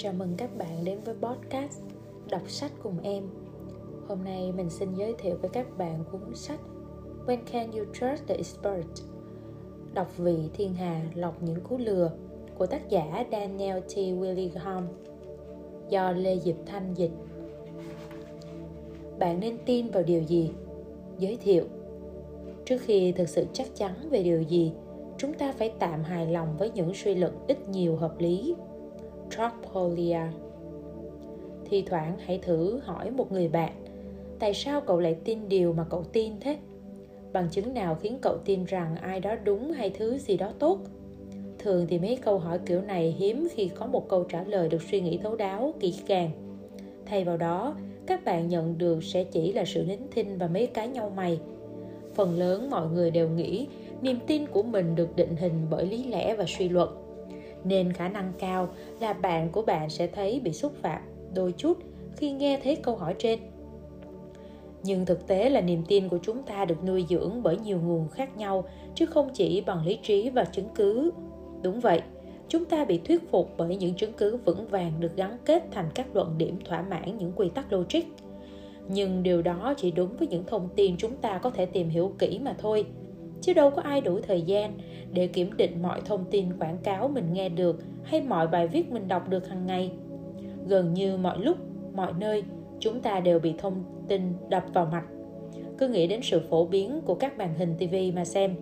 Chào mừng các bạn đến với podcast Đọc sách cùng em. Hôm nay mình xin giới thiệu với các bạn cuốn sách When Can You Trust the Expert Đọc vị thiên hà lọc những cú lừa của tác giả Daniel T. Willingham do Lê Diệp Thanh dịch. Bạn nên tin vào điều gì? Giới thiệu. Trước khi thực sự chắc chắn về điều gì, chúng ta phải tạm hài lòng với những suy luận ít nhiều hợp lý. Tropolia. Thì thoảng hãy thử hỏi một người bạn Tại sao cậu lại tin điều mà cậu tin thế? Bằng chứng nào khiến cậu tin rằng ai đó đúng hay thứ gì đó tốt? Thường thì mấy câu hỏi kiểu này hiếm khi có một câu trả lời được suy nghĩ thấu đáo, kỹ càng. Thay vào đó, các bạn nhận được sẽ chỉ là sự nín thinh và mấy cái nhau mày. Phần lớn mọi người đều nghĩ niềm tin của mình được định hình bởi lý lẽ và suy luận nên khả năng cao là bạn của bạn sẽ thấy bị xúc phạm đôi chút khi nghe thấy câu hỏi trên. Nhưng thực tế là niềm tin của chúng ta được nuôi dưỡng bởi nhiều nguồn khác nhau, chứ không chỉ bằng lý trí và chứng cứ. Đúng vậy, chúng ta bị thuyết phục bởi những chứng cứ vững vàng được gắn kết thành các luận điểm thỏa mãn những quy tắc logic. Nhưng điều đó chỉ đúng với những thông tin chúng ta có thể tìm hiểu kỹ mà thôi, chứ đâu có ai đủ thời gian để kiểm định mọi thông tin quảng cáo mình nghe được hay mọi bài viết mình đọc được hàng ngày. Gần như mọi lúc mọi nơi chúng ta đều bị thông tin đập vào mặt. Cứ nghĩ đến sự phổ biến của các màn hình tv mà xem.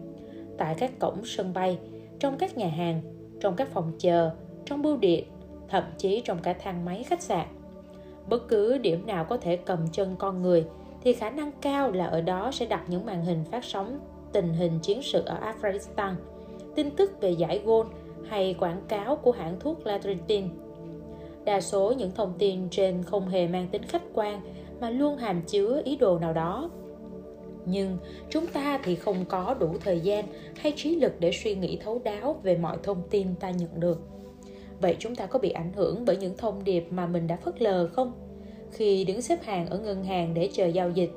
Tại các cổng sân bay trong các nhà hàng trong các phòng chờ trong bưu điện thậm chí trong cả thang máy khách sạn. Bất cứ điểm nào có thể cầm chân con người thì khả năng cao là ở đó sẽ đặt những màn hình phát sóng tình hình chiến sự ở Afghanistan, tin tức về giải gôn hay quảng cáo của hãng thuốc Latritin. Đa số những thông tin trên không hề mang tính khách quan mà luôn hàm chứa ý đồ nào đó. Nhưng chúng ta thì không có đủ thời gian hay trí lực để suy nghĩ thấu đáo về mọi thông tin ta nhận được. Vậy chúng ta có bị ảnh hưởng bởi những thông điệp mà mình đã phớt lờ không? Khi đứng xếp hàng ở ngân hàng để chờ giao dịch,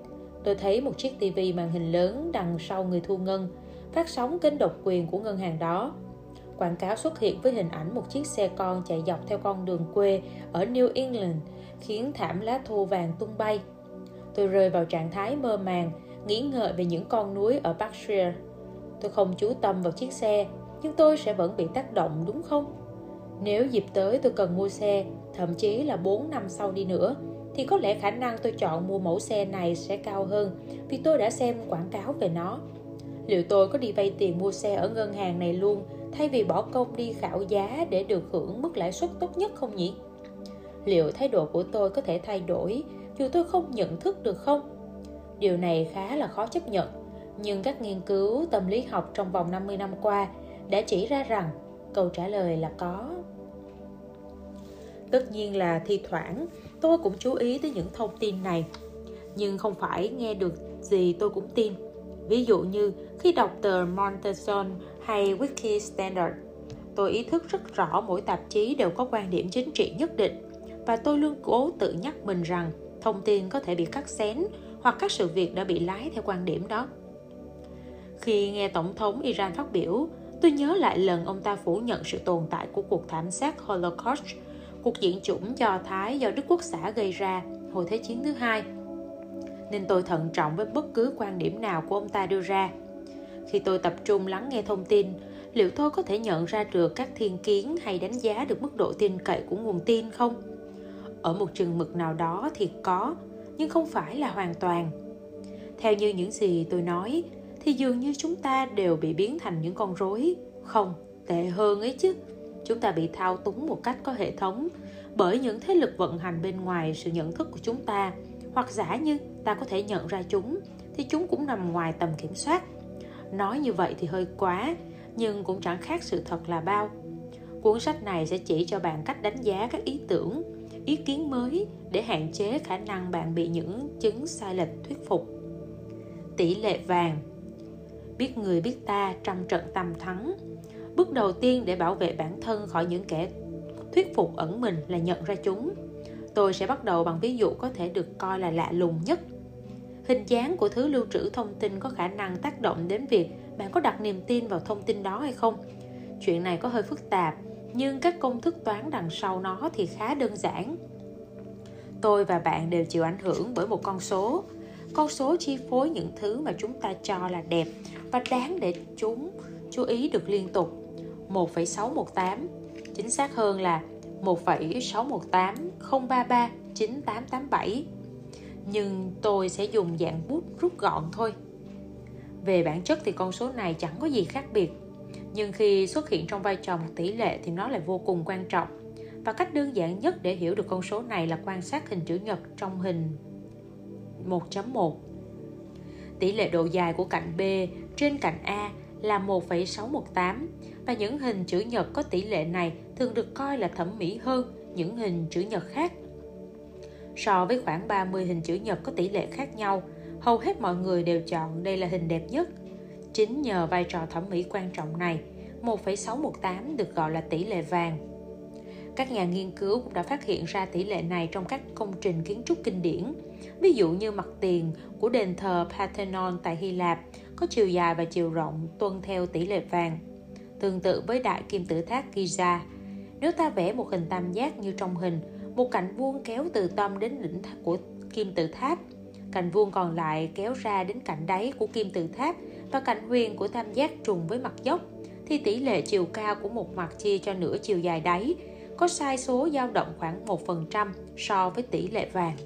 Tôi thấy một chiếc tivi màn hình lớn đằng sau người thu ngân, phát sóng kênh độc quyền của ngân hàng đó. Quảng cáo xuất hiện với hình ảnh một chiếc xe con chạy dọc theo con đường quê ở New England, khiến thảm lá thô vàng tung bay. Tôi rơi vào trạng thái mơ màng, nghĩ ngợi về những con núi ở Berkshire. Tôi không chú tâm vào chiếc xe, nhưng tôi sẽ vẫn bị tác động đúng không? Nếu dịp tới tôi cần mua xe, thậm chí là 4 năm sau đi nữa, thì có lẽ khả năng tôi chọn mua mẫu xe này sẽ cao hơn vì tôi đã xem quảng cáo về nó. Liệu tôi có đi vay tiền mua xe ở ngân hàng này luôn thay vì bỏ công đi khảo giá để được hưởng mức lãi suất tốt nhất không nhỉ? Liệu thái độ của tôi có thể thay đổi dù tôi không nhận thức được không? Điều này khá là khó chấp nhận, nhưng các nghiên cứu tâm lý học trong vòng 50 năm qua đã chỉ ra rằng câu trả lời là có. Tất nhiên là thi thoảng tôi cũng chú ý tới những thông tin này nhưng không phải nghe được gì tôi cũng tin ví dụ như khi đọc tờ Montezon hay *Weekly Standard, tôi ý thức rất rõ mỗi tạp chí đều có quan điểm chính trị nhất định và tôi luôn cố tự nhắc mình rằng thông tin có thể bị cắt xén hoặc các sự việc đã bị lái theo quan điểm đó khi nghe tổng thống iran phát biểu, tôi nhớ lại lần ông ta phủ nhận sự tồn tại của cuộc thảm sát holocaust, cuộc diễn chủng Do Thái, do Đức Quốc xã gây ra hồi Thế chiến thứ hai. Nên tôi thận trọng với bất cứ quan điểm nào của ông ta đưa ra. Khi tôi tập trung lắng nghe thông tin, liệu tôi có thể nhận ra được các thiên kiến hay đánh giá được mức độ tin cậy của nguồn tin không? Ở một chừng mực nào đó thì có, nhưng không phải là hoàn toàn. Theo như những gì tôi nói, thì dường như chúng ta đều bị biến thành những con rối. Không, tệ hơn ấy chứ chúng ta bị thao túng một cách có hệ thống bởi những thế lực vận hành bên ngoài sự nhận thức của chúng ta hoặc giả như ta có thể nhận ra chúng thì chúng cũng nằm ngoài tầm kiểm soát nói như vậy thì hơi quá, nhưng cũng chẳng khác sự thật là bao. Cuốn sách này sẽ chỉ cho bạn cách đánh giá các ý tưởng, ý kiến mới để hạn chế khả năng bạn bị những chứng sai lệch thuyết phục. Tỷ lệ vàng. Biết người biết ta trong trận tầm thắng. Bước đầu tiên để bảo vệ bản thân khỏi những kẻ thuyết phục ẩn mình là nhận ra chúng. Tôi sẽ bắt đầu bằng ví dụ có thể được coi là lạ lùng nhất hình dáng của thứ lưu trữ thông tin có khả năng tác động đến việc bạn có đặt niềm tin vào thông tin đó hay không? Chuyện này có hơi phức tạp nhưng các công thức toán đằng sau nó thì khá đơn giản. Tôi và bạn đều chịu ảnh hưởng bởi một con số. Con số chi phối những thứ mà chúng ta cho là đẹp và đáng để chúng chú ý được liên tục. 1,618 chính xác hơn là 1,618 033 9887 nhưng tôi sẽ dùng dạng bút rút gọn thôi. Về bản chất thì con số này chẳng có gì khác biệt. Nhưng khi xuất hiện trong vai trò một tỷ lệ thì nó lại vô cùng quan trọng. Và cách đơn giản nhất để hiểu được con số này là quan sát hình chữ nhật trong hình 1.1 tỷ lệ độ dài của cạnh B trên cạnh A là 1,618 và những hình chữ nhật có tỷ lệ này thường được coi là thẩm mỹ hơn những hình chữ nhật khác. So với khoảng 30 hình chữ nhật có tỷ lệ khác nhau, hầu hết mọi người đều chọn đây là hình đẹp nhất. Chính nhờ vai trò thẩm mỹ quan trọng này, 1,618 được gọi là tỷ lệ vàng. Các nhà nghiên cứu cũng đã phát hiện ra tỷ lệ này trong các công trình kiến trúc kinh điển. Ví dụ như mặt tiền của đền thờ Parthenon tại Hy Lạp có chiều dài và chiều rộng tuân theo tỷ lệ vàng. Tương tự với đại kim tự tháp Giza, nếu ta vẽ một hình tam giác như trong hình, một cạnh vuông kéo từ tâm đến đỉnh của kim tự tháp, cạnh vuông còn lại kéo ra đến cạnh đáy của kim tự tháp và cạnh huyền của tam giác trùng với mặt dốc, thì tỷ lệ chiều cao của một mặt chia cho nửa chiều dài đáy có sai số dao động khoảng 1% so với tỷ lệ vàng.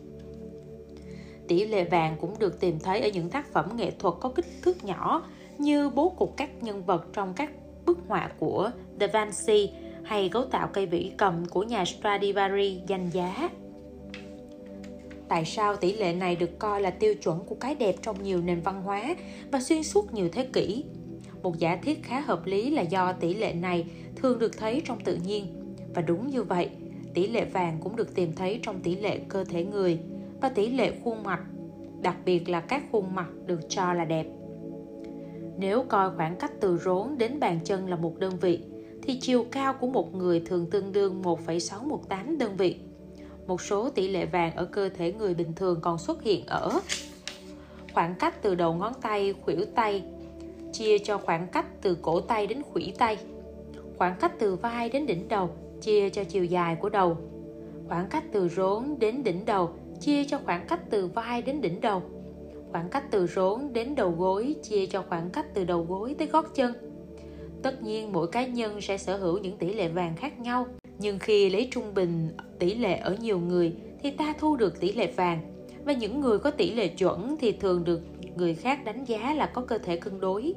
Tỷ lệ vàng cũng được tìm thấy ở những tác phẩm nghệ thuật có kích thước nhỏ như bố cục các nhân vật trong các bức họa của Da Vinci hay cấu tạo cây vĩ cầm của nhà Stradivari danh giá. Tại sao tỷ lệ này được coi là tiêu chuẩn của cái đẹp trong nhiều nền văn hóa và xuyên suốt nhiều thế kỷ? Một giả thiết khá hợp lý là do tỷ lệ này thường được thấy trong tự nhiên. Và đúng như vậy, tỷ lệ vàng cũng được tìm thấy trong tỷ lệ cơ thể người và tỷ lệ khuôn mặt, đặc biệt là các khuôn mặt được cho là đẹp. Nếu coi khoảng cách từ rốn đến bàn chân là một đơn vị, thì chiều cao của một người thường tương đương 1,618 đơn vị. Một số tỷ lệ vàng ở cơ thể người bình thường còn xuất hiện ở khoảng cách từ đầu ngón tay, khuỷu tay, chia cho khoảng cách từ cổ tay đến khuỷu tay. Khoảng cách từ vai đến đỉnh đầu chia cho chiều dài của đầu. Khoảng cách từ rốn đến đỉnh đầu chia cho khoảng cách từ vai đến đỉnh đầu khoảng cách từ rốn đến đầu gối chia cho khoảng cách từ đầu gối tới gót chân tất nhiên, mỗi cá nhân sẽ sở hữu những tỷ lệ vàng khác nhau, nhưng khi lấy trung bình tỷ lệ ở nhiều người thì ta thu được tỷ lệ vàng. Và những người có tỷ lệ chuẩn thì thường được người khác đánh giá là có cơ thể cân đối.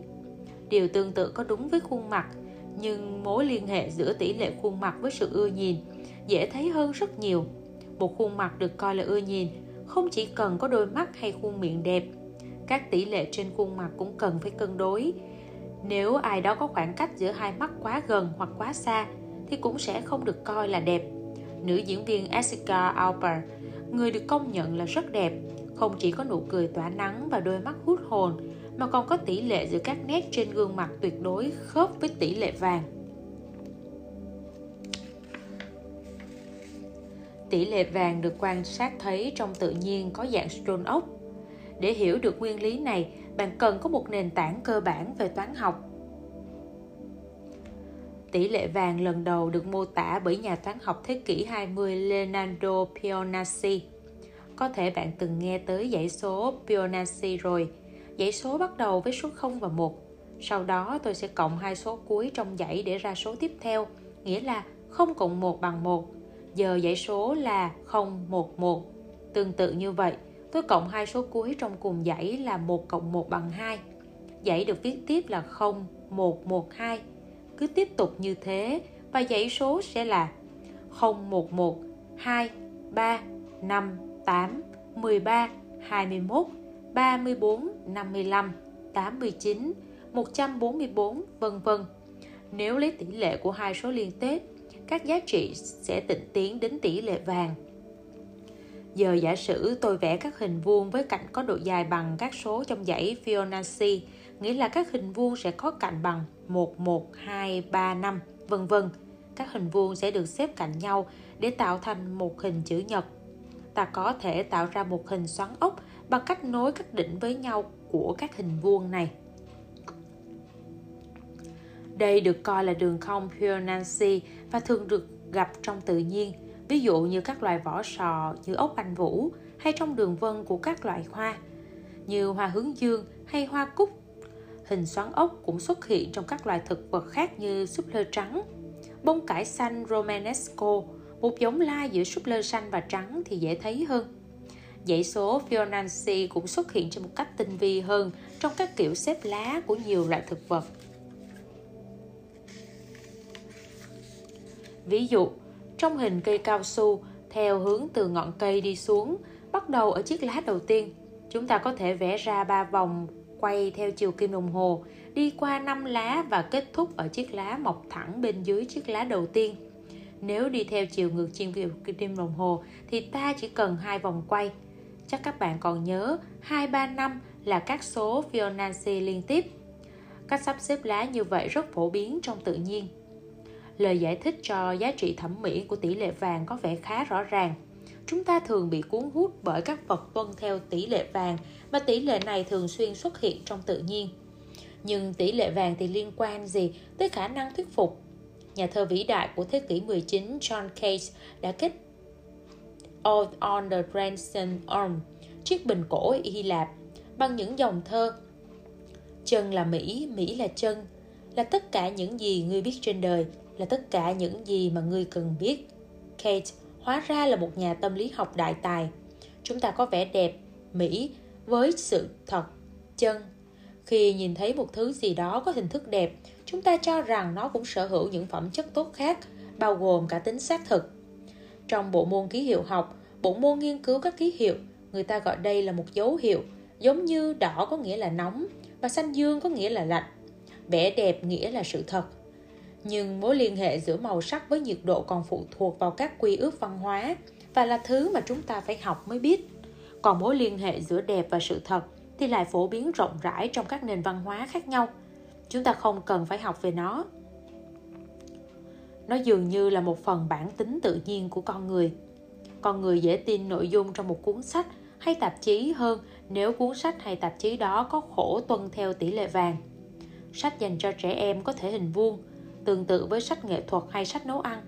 Điều tương tự có đúng với khuôn mặt, nhưng mối liên hệ giữa tỷ lệ khuôn mặt với sự ưa nhìn dễ thấy hơn rất nhiều. Một khuôn mặt được coi là ưa nhìn không chỉ cần có đôi mắt hay khuôn miệng đẹp, các tỷ lệ trên khuôn mặt cũng cần phải cân đối nếu ai đó có khoảng cách giữa hai mắt quá gần hoặc quá xa thì cũng sẽ không được coi là đẹp nữ diễn viên Jessica Alba người được công nhận là rất đẹp không chỉ có nụ cười tỏa nắng và đôi mắt hút hồn mà còn có tỷ lệ giữa các nét trên gương mặt tuyệt đối khớp với tỷ lệ vàng Tỷ lệ vàng được quan sát thấy trong tự nhiên có dạng stone ốc. Để hiểu được nguyên lý này, bạn cần có một nền tảng cơ bản về toán học. Tỷ lệ vàng lần đầu được mô tả bởi nhà toán học thế kỷ 20 Leonardo Fibonacci. Có thể bạn từng nghe tới dãy số Fibonacci rồi. Dãy số bắt đầu với số 0 và 1. Sau đó tôi sẽ cộng hai số cuối trong dãy để ra số tiếp theo, nghĩa là 0 cộng 1 bằng 1 giờ dãy số là 011. Tương tự như vậy, tôi cộng hai số cuối trong cùng dãy là 1 cộng 1 bằng 2. Dãy được viết tiếp là 0, 1, 1, 2. Cứ tiếp tục như thế và dãy số sẽ là 0, 1, 1, 2 3 5 8 13 21 34 55 89 144 vân vân. Nếu lấy tỷ lệ của hai số liên tiếp, các giá trị sẽ tịnh tiến đến tỷ lệ vàng. Giờ giả sử tôi vẽ các hình vuông với cạnh có độ dài bằng các số trong dãy Fibonacci, nghĩa là các hình vuông sẽ có cạnh bằng 1, 1, 2, 3, 5, vân vân. Các hình vuông sẽ được xếp cạnh nhau để tạo thành một hình chữ nhật. Ta có thể tạo ra một hình xoắn ốc bằng cách nối các đỉnh với nhau của các hình vuông này. Đây được coi là đường cong Fibonacci và thường được gặp trong tự nhiên, ví dụ như các loài vỏ sò như ốc anh vũ hay trong đường vân của các loại hoa như hoa hướng dương hay hoa cúc. Hình xoắn ốc cũng xuất hiện trong các loài thực vật khác như súp lơ trắng. Bông cải xanh Romanesco, một giống la giữa súp lơ xanh và trắng thì dễ thấy hơn. Dãy số Fibonacci cũng xuất hiện trên một cách tinh vi hơn trong các kiểu xếp lá của nhiều loại thực vật. Ví dụ, trong hình cây cao su, theo hướng từ ngọn cây đi xuống, bắt đầu ở chiếc lá đầu tiên, chúng ta có thể vẽ ra ba vòng quay theo chiều kim đồng hồ, đi qua năm lá và kết thúc ở chiếc lá mọc thẳng bên dưới chiếc lá đầu tiên. Nếu đi theo chiều ngược chiều kim đồng hồ thì ta chỉ cần hai vòng quay. Chắc các bạn còn nhớ 2, 3, 5 là các số Fibonacci liên tiếp. Cách sắp xếp lá như vậy rất phổ biến trong tự nhiên. Lời giải thích cho giá trị thẩm mỹ của tỷ lệ vàng có vẻ khá rõ ràng. Chúng ta thường bị cuốn hút bởi các vật tuân theo tỷ lệ vàng và tỷ lệ này thường xuyên xuất hiện trong tự nhiên. Nhưng tỷ lệ vàng thì liên quan gì tới khả năng thuyết phục? Nhà thơ vĩ đại của thế kỷ 19 John Cage đã kết All on the Grandson Arm, chiếc bình cổ Hy Lạp, bằng những dòng thơ Chân là Mỹ, Mỹ là chân, là tất cả những gì ngươi biết trên đời, là tất cả những gì mà ngươi cần biết. Kate hóa ra là một nhà tâm lý học đại tài. Chúng ta có vẻ đẹp, Mỹ với sự thật, chân. Khi nhìn thấy một thứ gì đó có hình thức đẹp, chúng ta cho rằng nó cũng sở hữu những phẩm chất tốt khác, bao gồm cả tính xác thực. Trong bộ môn ký hiệu học, bộ môn nghiên cứu các ký hiệu, người ta gọi đây là một dấu hiệu, giống như đỏ có nghĩa là nóng và xanh dương có nghĩa là lạnh. Vẻ đẹp nghĩa là sự thật. Nhưng mối liên hệ giữa màu sắc với nhiệt độ còn phụ thuộc vào các quy ước văn hóa và là thứ mà chúng ta phải học mới biết. Còn mối liên hệ giữa đẹp và sự thật thì lại phổ biến rộng rãi trong các nền văn hóa khác nhau. Chúng ta không cần phải học về nó. Nó dường như là một phần bản tính tự nhiên của con người. Con người dễ tin nội dung trong một cuốn sách hay tạp chí hơn nếu cuốn sách hay tạp chí đó có khổ tuân theo tỷ lệ vàng. Sách dành cho trẻ em có thể hình vuông, tương tự với sách nghệ thuật hay sách nấu ăn,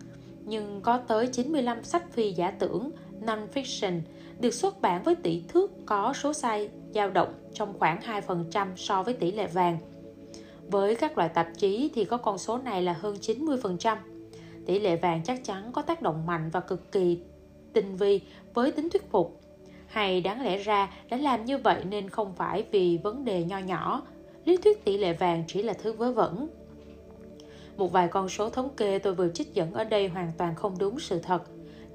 nhưng có tới 95 sách phi giả tưởng non-fiction được xuất bản với tỷ thước có số size dao động trong khoảng 2% so với tỷ lệ vàng. Với các loại tạp chí thì có con số này là hơn 90%. Tỷ lệ vàng chắc chắn có tác động mạnh và cực kỳ tinh vi với tính thuyết phục. Hay đáng lẽ ra đã làm như vậy nên không phải vì vấn đề nho nhỏ, lý thuyết tỷ lệ vàng chỉ là thứ vớ vẩn. Một vài con số thống kê tôi vừa trích dẫn ở đây hoàn toàn không đúng sự thật.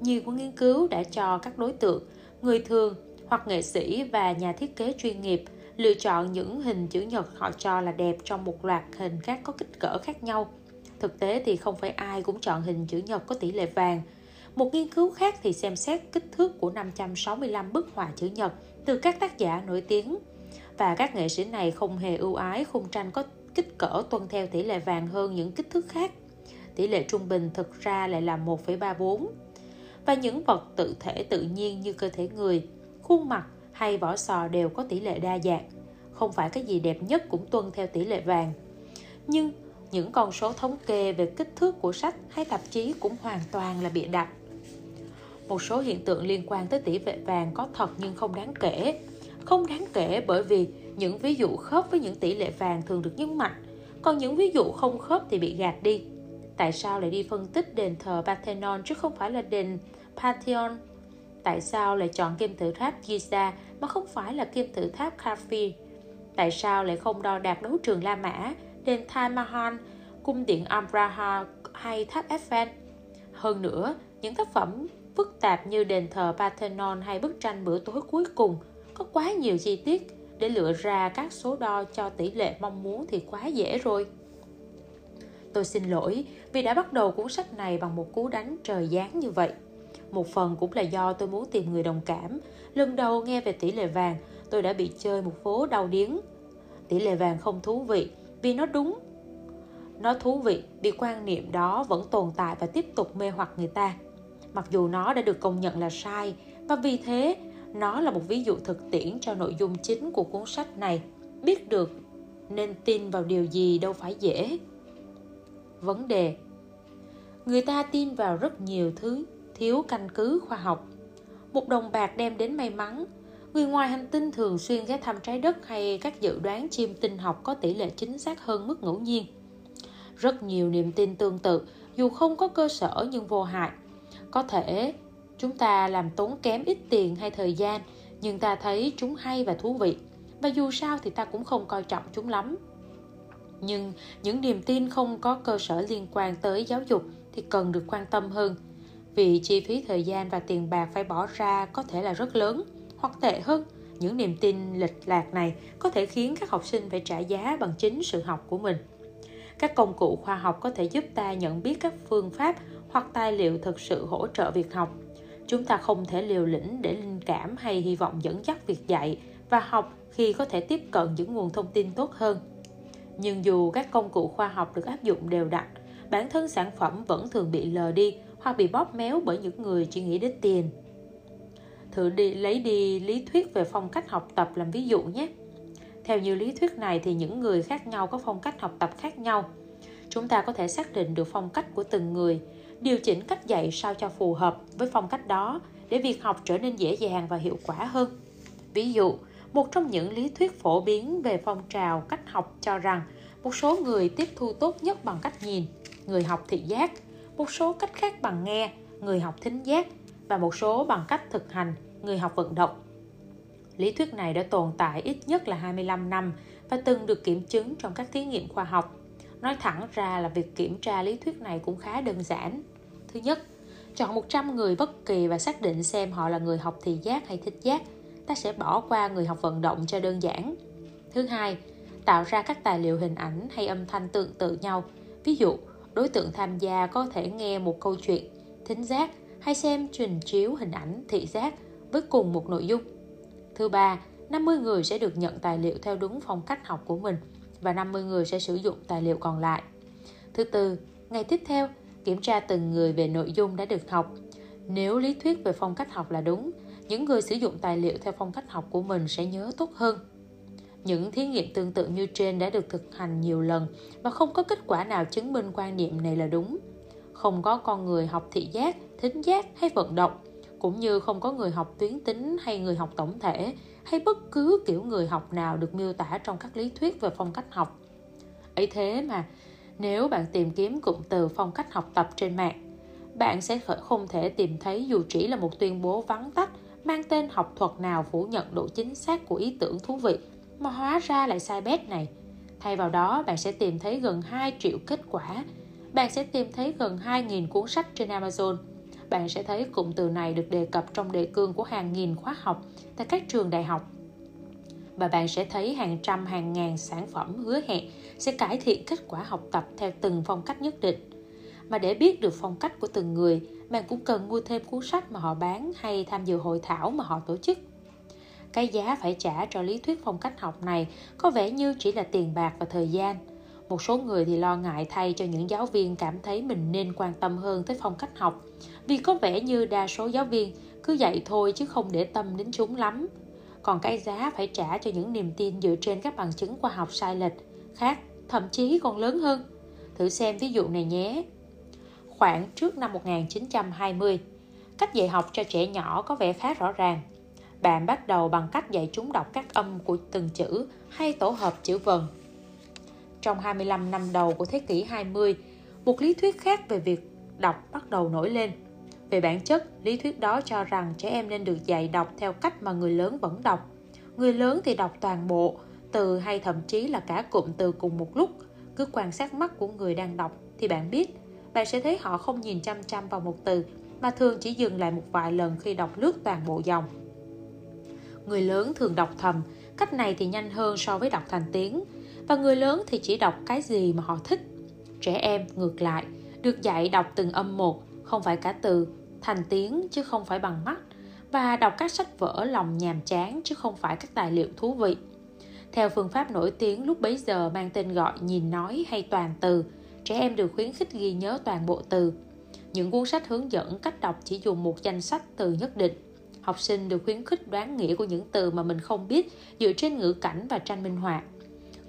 Nhiều của nghiên cứu đã cho các đối tượng, người thường hoặc nghệ sĩ và nhà thiết kế chuyên nghiệp lựa chọn những hình chữ nhật họ cho là đẹp trong một loạt hình khác có kích cỡ khác nhau. Thực tế thì không phải ai cũng chọn hình chữ nhật có tỷ lệ vàng. Một nghiên cứu khác thì xem xét kích thước của 565 bức họa chữ nhật từ các tác giả nổi tiếng. Và các nghệ sĩ này không hề ưu ái khung tranh có kích cỡ tuân theo tỷ lệ vàng hơn những kích thước khác. Tỷ lệ trung bình thực ra lại là 1,34. Và những vật tự thể tự nhiên như cơ thể người, khuôn mặt hay vỏ sò đều có tỷ lệ đa dạng. Không phải cái gì đẹp nhất cũng tuân theo tỷ lệ vàng. Nhưng những con số thống kê về kích thước của sách hay tạp chí cũng hoàn toàn là bịa đặt. Một số hiện tượng liên quan tới tỷ lệ vàng có thật nhưng không đáng kể. Không đáng kể bởi vì những ví dụ khớp với những tỷ lệ vàng thường được nhấn mạnh, còn những ví dụ không khớp thì bị gạt đi. Tại sao lại đi phân tích đền thờ Parthenon chứ không phải là đền Pantheon? Tại sao lại chọn kim tự tháp Giza mà không phải là kim tự tháp Khafi? Tại sao lại không đo đạc đấu trường La Mã, đền Taj Mahal, cung điện Abraha hay tháp Eiffel? Hơn nữa, những tác phẩm phức tạp như đền thờ Parthenon hay bức tranh bữa tối cuối cùng có quá nhiều chi tiết để lựa ra các số đo cho tỷ lệ mong muốn thì quá dễ rồi. Tôi xin lỗi vì đã bắt đầu cuốn sách này bằng một cú đánh trời giáng như vậy. Một phần cũng là do tôi muốn tìm người đồng cảm. Lần đầu nghe về tỷ lệ vàng, tôi đã bị chơi một phố đau điếng. Tỷ lệ vàng không thú vị vì nó đúng. Nó thú vị vì quan niệm đó vẫn tồn tại và tiếp tục mê hoặc người ta. Mặc dù nó đã được công nhận là sai và vì thế nó là một ví dụ thực tiễn cho nội dung chính của cuốn sách này. Biết được nên tin vào điều gì đâu phải dễ. vấn đề. Người ta tin vào rất nhiều thứ, thiếu căn cứ khoa học. Một đồng bạc đem đến may mắn. Người ngoài hành tinh thường xuyên ghé thăm trái đất hay các dự đoán chiêm tinh học có tỷ lệ chính xác hơn mức ngẫu nhiên. Rất nhiều niềm tin tương tự, dù không có cơ sở nhưng vô hại. Có thể chúng ta làm tốn kém ít tiền hay thời gian, nhưng ta thấy chúng hay và thú vị. Và dù sao thì ta cũng không coi trọng chúng lắm. Nhưng những niềm tin không có cơ sở liên quan tới giáo dục thì cần được quan tâm hơn. Vì chi phí thời gian và tiền bạc phải bỏ ra có thể là rất lớn, hoặc tệ hơn, những niềm tin lệch lạc này có thể khiến các học sinh phải trả giá bằng chính sự học của mình. Các công cụ khoa học có thể giúp ta nhận biết các phương pháp hoặc tài liệu thực sự hỗ trợ việc học chúng ta không thể liều lĩnh để linh cảm hay hy vọng dẫn dắt việc dạy và học khi có thể tiếp cận những nguồn thông tin tốt hơn. Nhưng dù các công cụ khoa học được áp dụng đều đặn, bản thân sản phẩm vẫn thường bị lờ đi hoặc bị bóp méo bởi những người chỉ nghĩ đến tiền. Thử đi, lấy đi lý thuyết về phong cách học tập làm ví dụ nhé. Theo như lý thuyết này thì những người khác nhau có phong cách học tập khác nhau. Chúng ta có thể xác định được phong cách của từng người điều chỉnh cách dạy sao cho phù hợp với phong cách đó để việc học trở nên dễ dàng và hiệu quả hơn. Ví dụ, một trong những lý thuyết phổ biến về phong trào cách học cho rằng một số người tiếp thu tốt nhất bằng cách nhìn, người học thị giác, một số cách khác bằng nghe, người học thính giác và một số bằng cách thực hành, người học vận động. Lý thuyết này đã tồn tại ít nhất là 25 năm và từng được kiểm chứng trong các thí nghiệm khoa học nói thẳng ra là việc kiểm tra lý thuyết này cũng khá đơn giản. Thứ nhất, chọn 100 người bất kỳ và xác định xem họ là người học thị giác hay thích giác. Ta sẽ bỏ qua người học vận động cho đơn giản. Thứ hai, tạo ra các tài liệu hình ảnh hay âm thanh tương tự nhau. Ví dụ, đối tượng tham gia có thể nghe một câu chuyện, thính giác, hay xem trình chiếu hình ảnh thị giác với cùng một nội dung. Thứ ba 50 người sẽ được nhận tài liệu theo đúng phong cách học của mình và 50 người sẽ sử dụng tài liệu còn lại. Thứ tư, ngày tiếp theo, kiểm tra từng người về nội dung đã được học. Nếu lý thuyết về phong cách học là đúng, những người sử dụng tài liệu theo phong cách học của mình sẽ nhớ tốt hơn. Những thí nghiệm tương tự như trên đã được thực hành nhiều lần và không có kết quả nào chứng minh quan niệm này là đúng. Không có con người học thị giác, thính giác hay vận động, cũng như không có người học tuyến tính hay người học tổng thể hay bất cứ kiểu người học nào được miêu tả trong các lý thuyết về phong cách học. ấy thế mà, nếu bạn tìm kiếm cụm từ phong cách học tập trên mạng, bạn sẽ không thể tìm thấy dù chỉ là một tuyên bố vắng tắt mang tên học thuật nào phủ nhận độ chính xác của ý tưởng thú vị mà hóa ra lại sai bét này. Thay vào đó, bạn sẽ tìm thấy gần 2 triệu kết quả. Bạn sẽ tìm thấy gần 2.000 cuốn sách trên Amazon. Bạn sẽ thấy cụm từ này được đề cập trong đề cương của hàng nghìn khóa học tại các trường đại học. Và bạn sẽ thấy hàng trăm hàng ngàn sản phẩm hứa hẹn sẽ cải thiện kết quả học tập theo từng phong cách nhất định. Mà để biết được phong cách của từng người, bạn cũng cần mua thêm cuốn sách mà họ bán hay tham dự hội thảo mà họ tổ chức. Cái giá phải trả cho lý thuyết phong cách học này có vẻ như chỉ là tiền bạc và thời gian. Một số người thì lo ngại thay cho những giáo viên cảm thấy mình nên quan tâm hơn tới phong cách học vì có vẻ như đa số giáo viên cứ dạy thôi chứ không để tâm đến chúng lắm. Còn cái giá phải trả cho những niềm tin dựa trên các bằng chứng khoa học sai lệch khác thậm chí còn lớn hơn. Thử xem ví dụ này nhé. Khoảng trước năm 1920, cách dạy học cho trẻ nhỏ có vẻ khá rõ ràng. Bạn bắt đầu bằng cách dạy chúng đọc các âm của từng chữ hay tổ hợp chữ vần. Trong 25 năm đầu của thế kỷ 20, một lý thuyết khác về việc đọc bắt đầu nổi lên. Về bản chất, lý thuyết đó cho rằng trẻ em nên được dạy đọc theo cách mà người lớn vẫn đọc. Người lớn thì đọc toàn bộ, từ hay thậm chí là cả cụm từ cùng một lúc. Cứ quan sát mắt của người đang đọc thì bạn biết, bạn sẽ thấy họ không nhìn chăm chăm vào một từ, mà thường chỉ dừng lại một vài lần khi đọc lướt toàn bộ dòng. Người lớn thường đọc thầm, cách này thì nhanh hơn so với đọc thành tiếng, và người lớn thì chỉ đọc cái gì mà họ thích. Trẻ em ngược lại, được dạy đọc từng âm một, không phải cả từ, thành tiếng chứ không phải bằng mắt, và đọc các sách vở lòng nhàm chán chứ không phải các tài liệu thú vị. Theo phương pháp nổi tiếng lúc bấy giờ mang tên gọi nhìn nói hay toàn từ, trẻ em được khuyến khích ghi nhớ toàn bộ từ. Những cuốn sách hướng dẫn cách đọc chỉ dùng một danh sách từ nhất định. Học sinh được khuyến khích đoán nghĩa của những từ mà mình không biết dựa trên ngữ cảnh và tranh minh họa.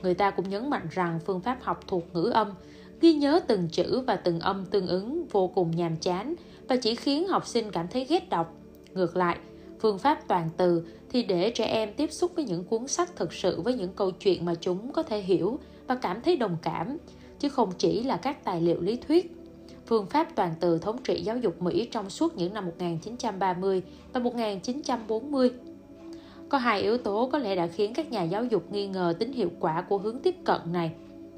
Người ta cũng nhấn mạnh rằng phương pháp học thuộc ngữ âm ghi nhớ từng chữ và từng âm tương ứng vô cùng nhàm chán và chỉ khiến học sinh cảm thấy ghét đọc. Ngược lại, phương pháp toàn từ thì để trẻ em tiếp xúc với những cuốn sách thực sự với những câu chuyện mà chúng có thể hiểu và cảm thấy đồng cảm, chứ không chỉ là các tài liệu lý thuyết. Phương pháp toàn từ thống trị giáo dục Mỹ trong suốt những năm 1930 và 1940. Có hai yếu tố có lẽ đã khiến các nhà giáo dục nghi ngờ tính hiệu quả của hướng tiếp cận này.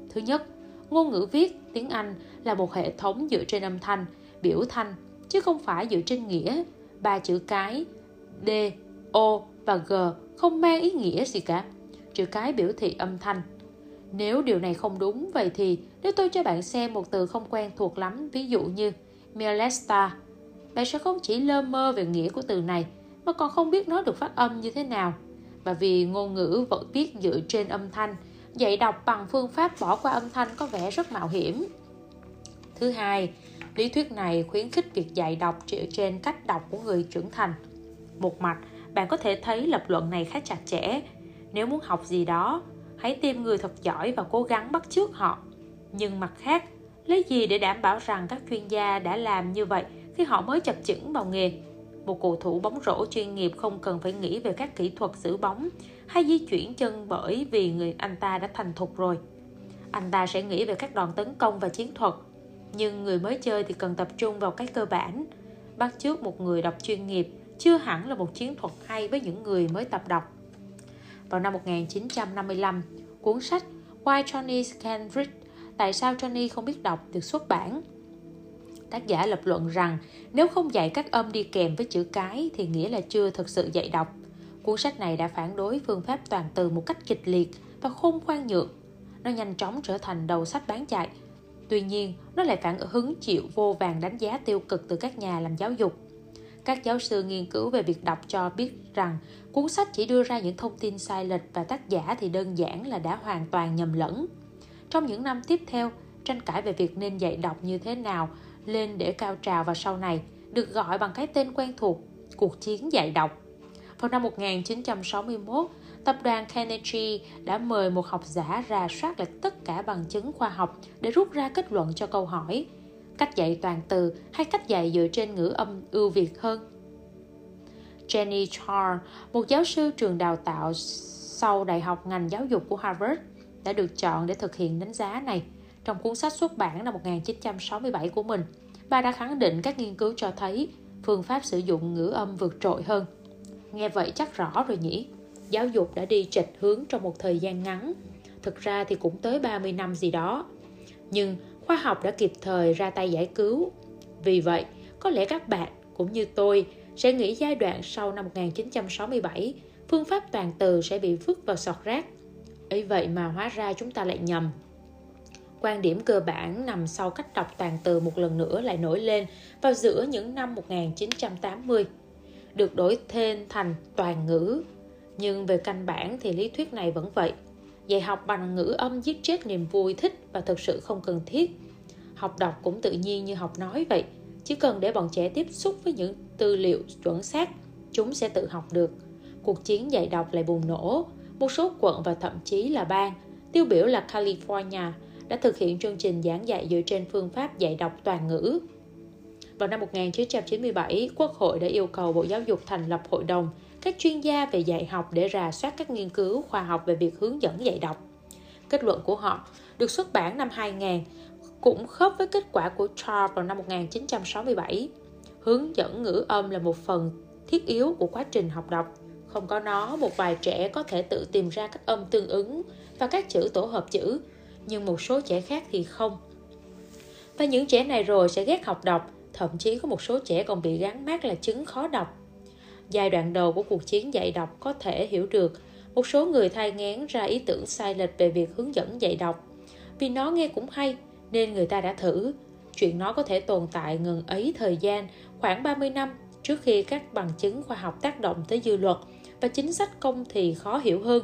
Thứ nhất, ngôn ngữ viết tiếng Anh là một hệ thống dựa trên âm thanh, biểu thanh, chứ không phải dựa trên nghĩa. Ba chữ cái D, O và G không mang ý nghĩa gì cả. Chữ cái biểu thị âm thanh. Nếu điều này không đúng, vậy thì nếu tôi cho bạn xem một từ không quen thuộc lắm, ví dụ như Mielesta, bạn sẽ không chỉ lơ mơ về nghĩa của từ này, mà còn không biết nó được phát âm như thế nào. Và vì ngôn ngữ vẫn viết dựa trên âm thanh, dạy đọc bằng phương pháp bỏ qua âm thanh có vẻ rất mạo hiểm. Thứ hai, lý thuyết này khuyến khích việc dạy đọc dựa trên cách đọc của người trưởng thành. Một mặt, bạn có thể thấy lập luận này khá chặt chẽ. Nếu muốn học gì đó, hãy tìm người thật giỏi và cố gắng bắt chước họ. Nhưng mặt khác, lấy gì để đảm bảo rằng các chuyên gia đã làm như vậy khi họ mới chập chững vào nghề? Một cầu thủ bóng rổ chuyên nghiệp không cần phải nghĩ về các kỹ thuật giữ bóng hay di chuyển chân bởi vì người anh ta đã thành thục rồi. Anh ta sẽ nghĩ về các đòn tấn công và chiến thuật. Nhưng người mới chơi thì cần tập trung vào cái cơ bản. Bắt chước một người đọc chuyên nghiệp chưa hẳn là một chiến thuật hay với những người mới tập đọc. Vào năm 1955, cuốn sách Why Johnny Can Read Tại sao Johnny không biết đọc được xuất bản. Tác giả lập luận rằng nếu không dạy các âm đi kèm với chữ cái thì nghĩa là chưa thực sự dạy đọc. Cuốn sách này đã phản đối phương pháp toàn từ một cách kịch liệt và không khoan nhượng. Nó nhanh chóng trở thành đầu sách bán chạy. Tuy nhiên, nó lại phản hứng chịu vô vàng đánh giá tiêu cực từ các nhà làm giáo dục. Các giáo sư nghiên cứu về việc đọc cho biết rằng cuốn sách chỉ đưa ra những thông tin sai lệch và tác giả thì đơn giản là đã hoàn toàn nhầm lẫn. Trong những năm tiếp theo, tranh cãi về việc nên dạy đọc như thế nào lên để cao trào và sau này được gọi bằng cái tên quen thuộc, cuộc chiến dạy đọc. Vào năm 1961, tập đoàn Carnegie đã mời một học giả ra soát lại tất cả bằng chứng khoa học để rút ra kết luận cho câu hỏi cách dạy toàn từ hay cách dạy dựa trên ngữ âm ưu việt hơn. Jenny Char, một giáo sư trường đào tạo sau Đại học ngành giáo dục của Harvard, đã được chọn để thực hiện đánh giá này. Trong cuốn sách xuất bản năm 1967 của mình, bà đã khẳng định các nghiên cứu cho thấy phương pháp sử dụng ngữ âm vượt trội hơn. Nghe vậy chắc rõ rồi nhỉ? Giáo dục đã đi trịch hướng trong một thời gian ngắn. Thực ra thì cũng tới 30 năm gì đó. Nhưng khoa học đã kịp thời ra tay giải cứu. Vì vậy, có lẽ các bạn cũng như tôi sẽ nghĩ giai đoạn sau năm 1967, phương pháp toàn từ sẽ bị vứt vào sọt rác. ấy vậy mà hóa ra chúng ta lại nhầm. Quan điểm cơ bản nằm sau cách đọc toàn từ một lần nữa lại nổi lên vào giữa những năm 1980, được đổi tên thành toàn ngữ. Nhưng về căn bản thì lý thuyết này vẫn vậy. Dạy học bằng ngữ âm giết chết niềm vui thích và thực sự không cần thiết. Học đọc cũng tự nhiên như học nói vậy. Chỉ cần để bọn trẻ tiếp xúc với những tư liệu chuẩn xác, chúng sẽ tự học được. Cuộc chiến dạy đọc lại bùng nổ. Một số quận và thậm chí là bang, tiêu biểu là California, đã thực hiện chương trình giảng dạy dựa trên phương pháp dạy đọc toàn ngữ. Vào năm 1997, Quốc hội đã yêu cầu Bộ Giáo dục thành lập hội đồng các chuyên gia về dạy học để rà soát các nghiên cứu khoa học về việc hướng dẫn dạy đọc. Kết luận của họ được xuất bản năm 2000 cũng khớp với kết quả của Charles vào năm 1967. Hướng dẫn ngữ âm là một phần thiết yếu của quá trình học đọc. Không có nó, một vài trẻ có thể tự tìm ra các âm tương ứng và các chữ tổ hợp chữ, nhưng một số trẻ khác thì không. Và những trẻ này rồi sẽ ghét học đọc, thậm chí có một số trẻ còn bị gắn mát là chứng khó đọc Giai đoạn đầu của cuộc chiến dạy đọc có thể hiểu được một số người thai ngán ra ý tưởng sai lệch về việc hướng dẫn dạy đọc. Vì nó nghe cũng hay nên người ta đã thử. Chuyện nó có thể tồn tại ngừng ấy thời gian khoảng 30 năm trước khi các bằng chứng khoa học tác động tới dư luật và chính sách công thì khó hiểu hơn.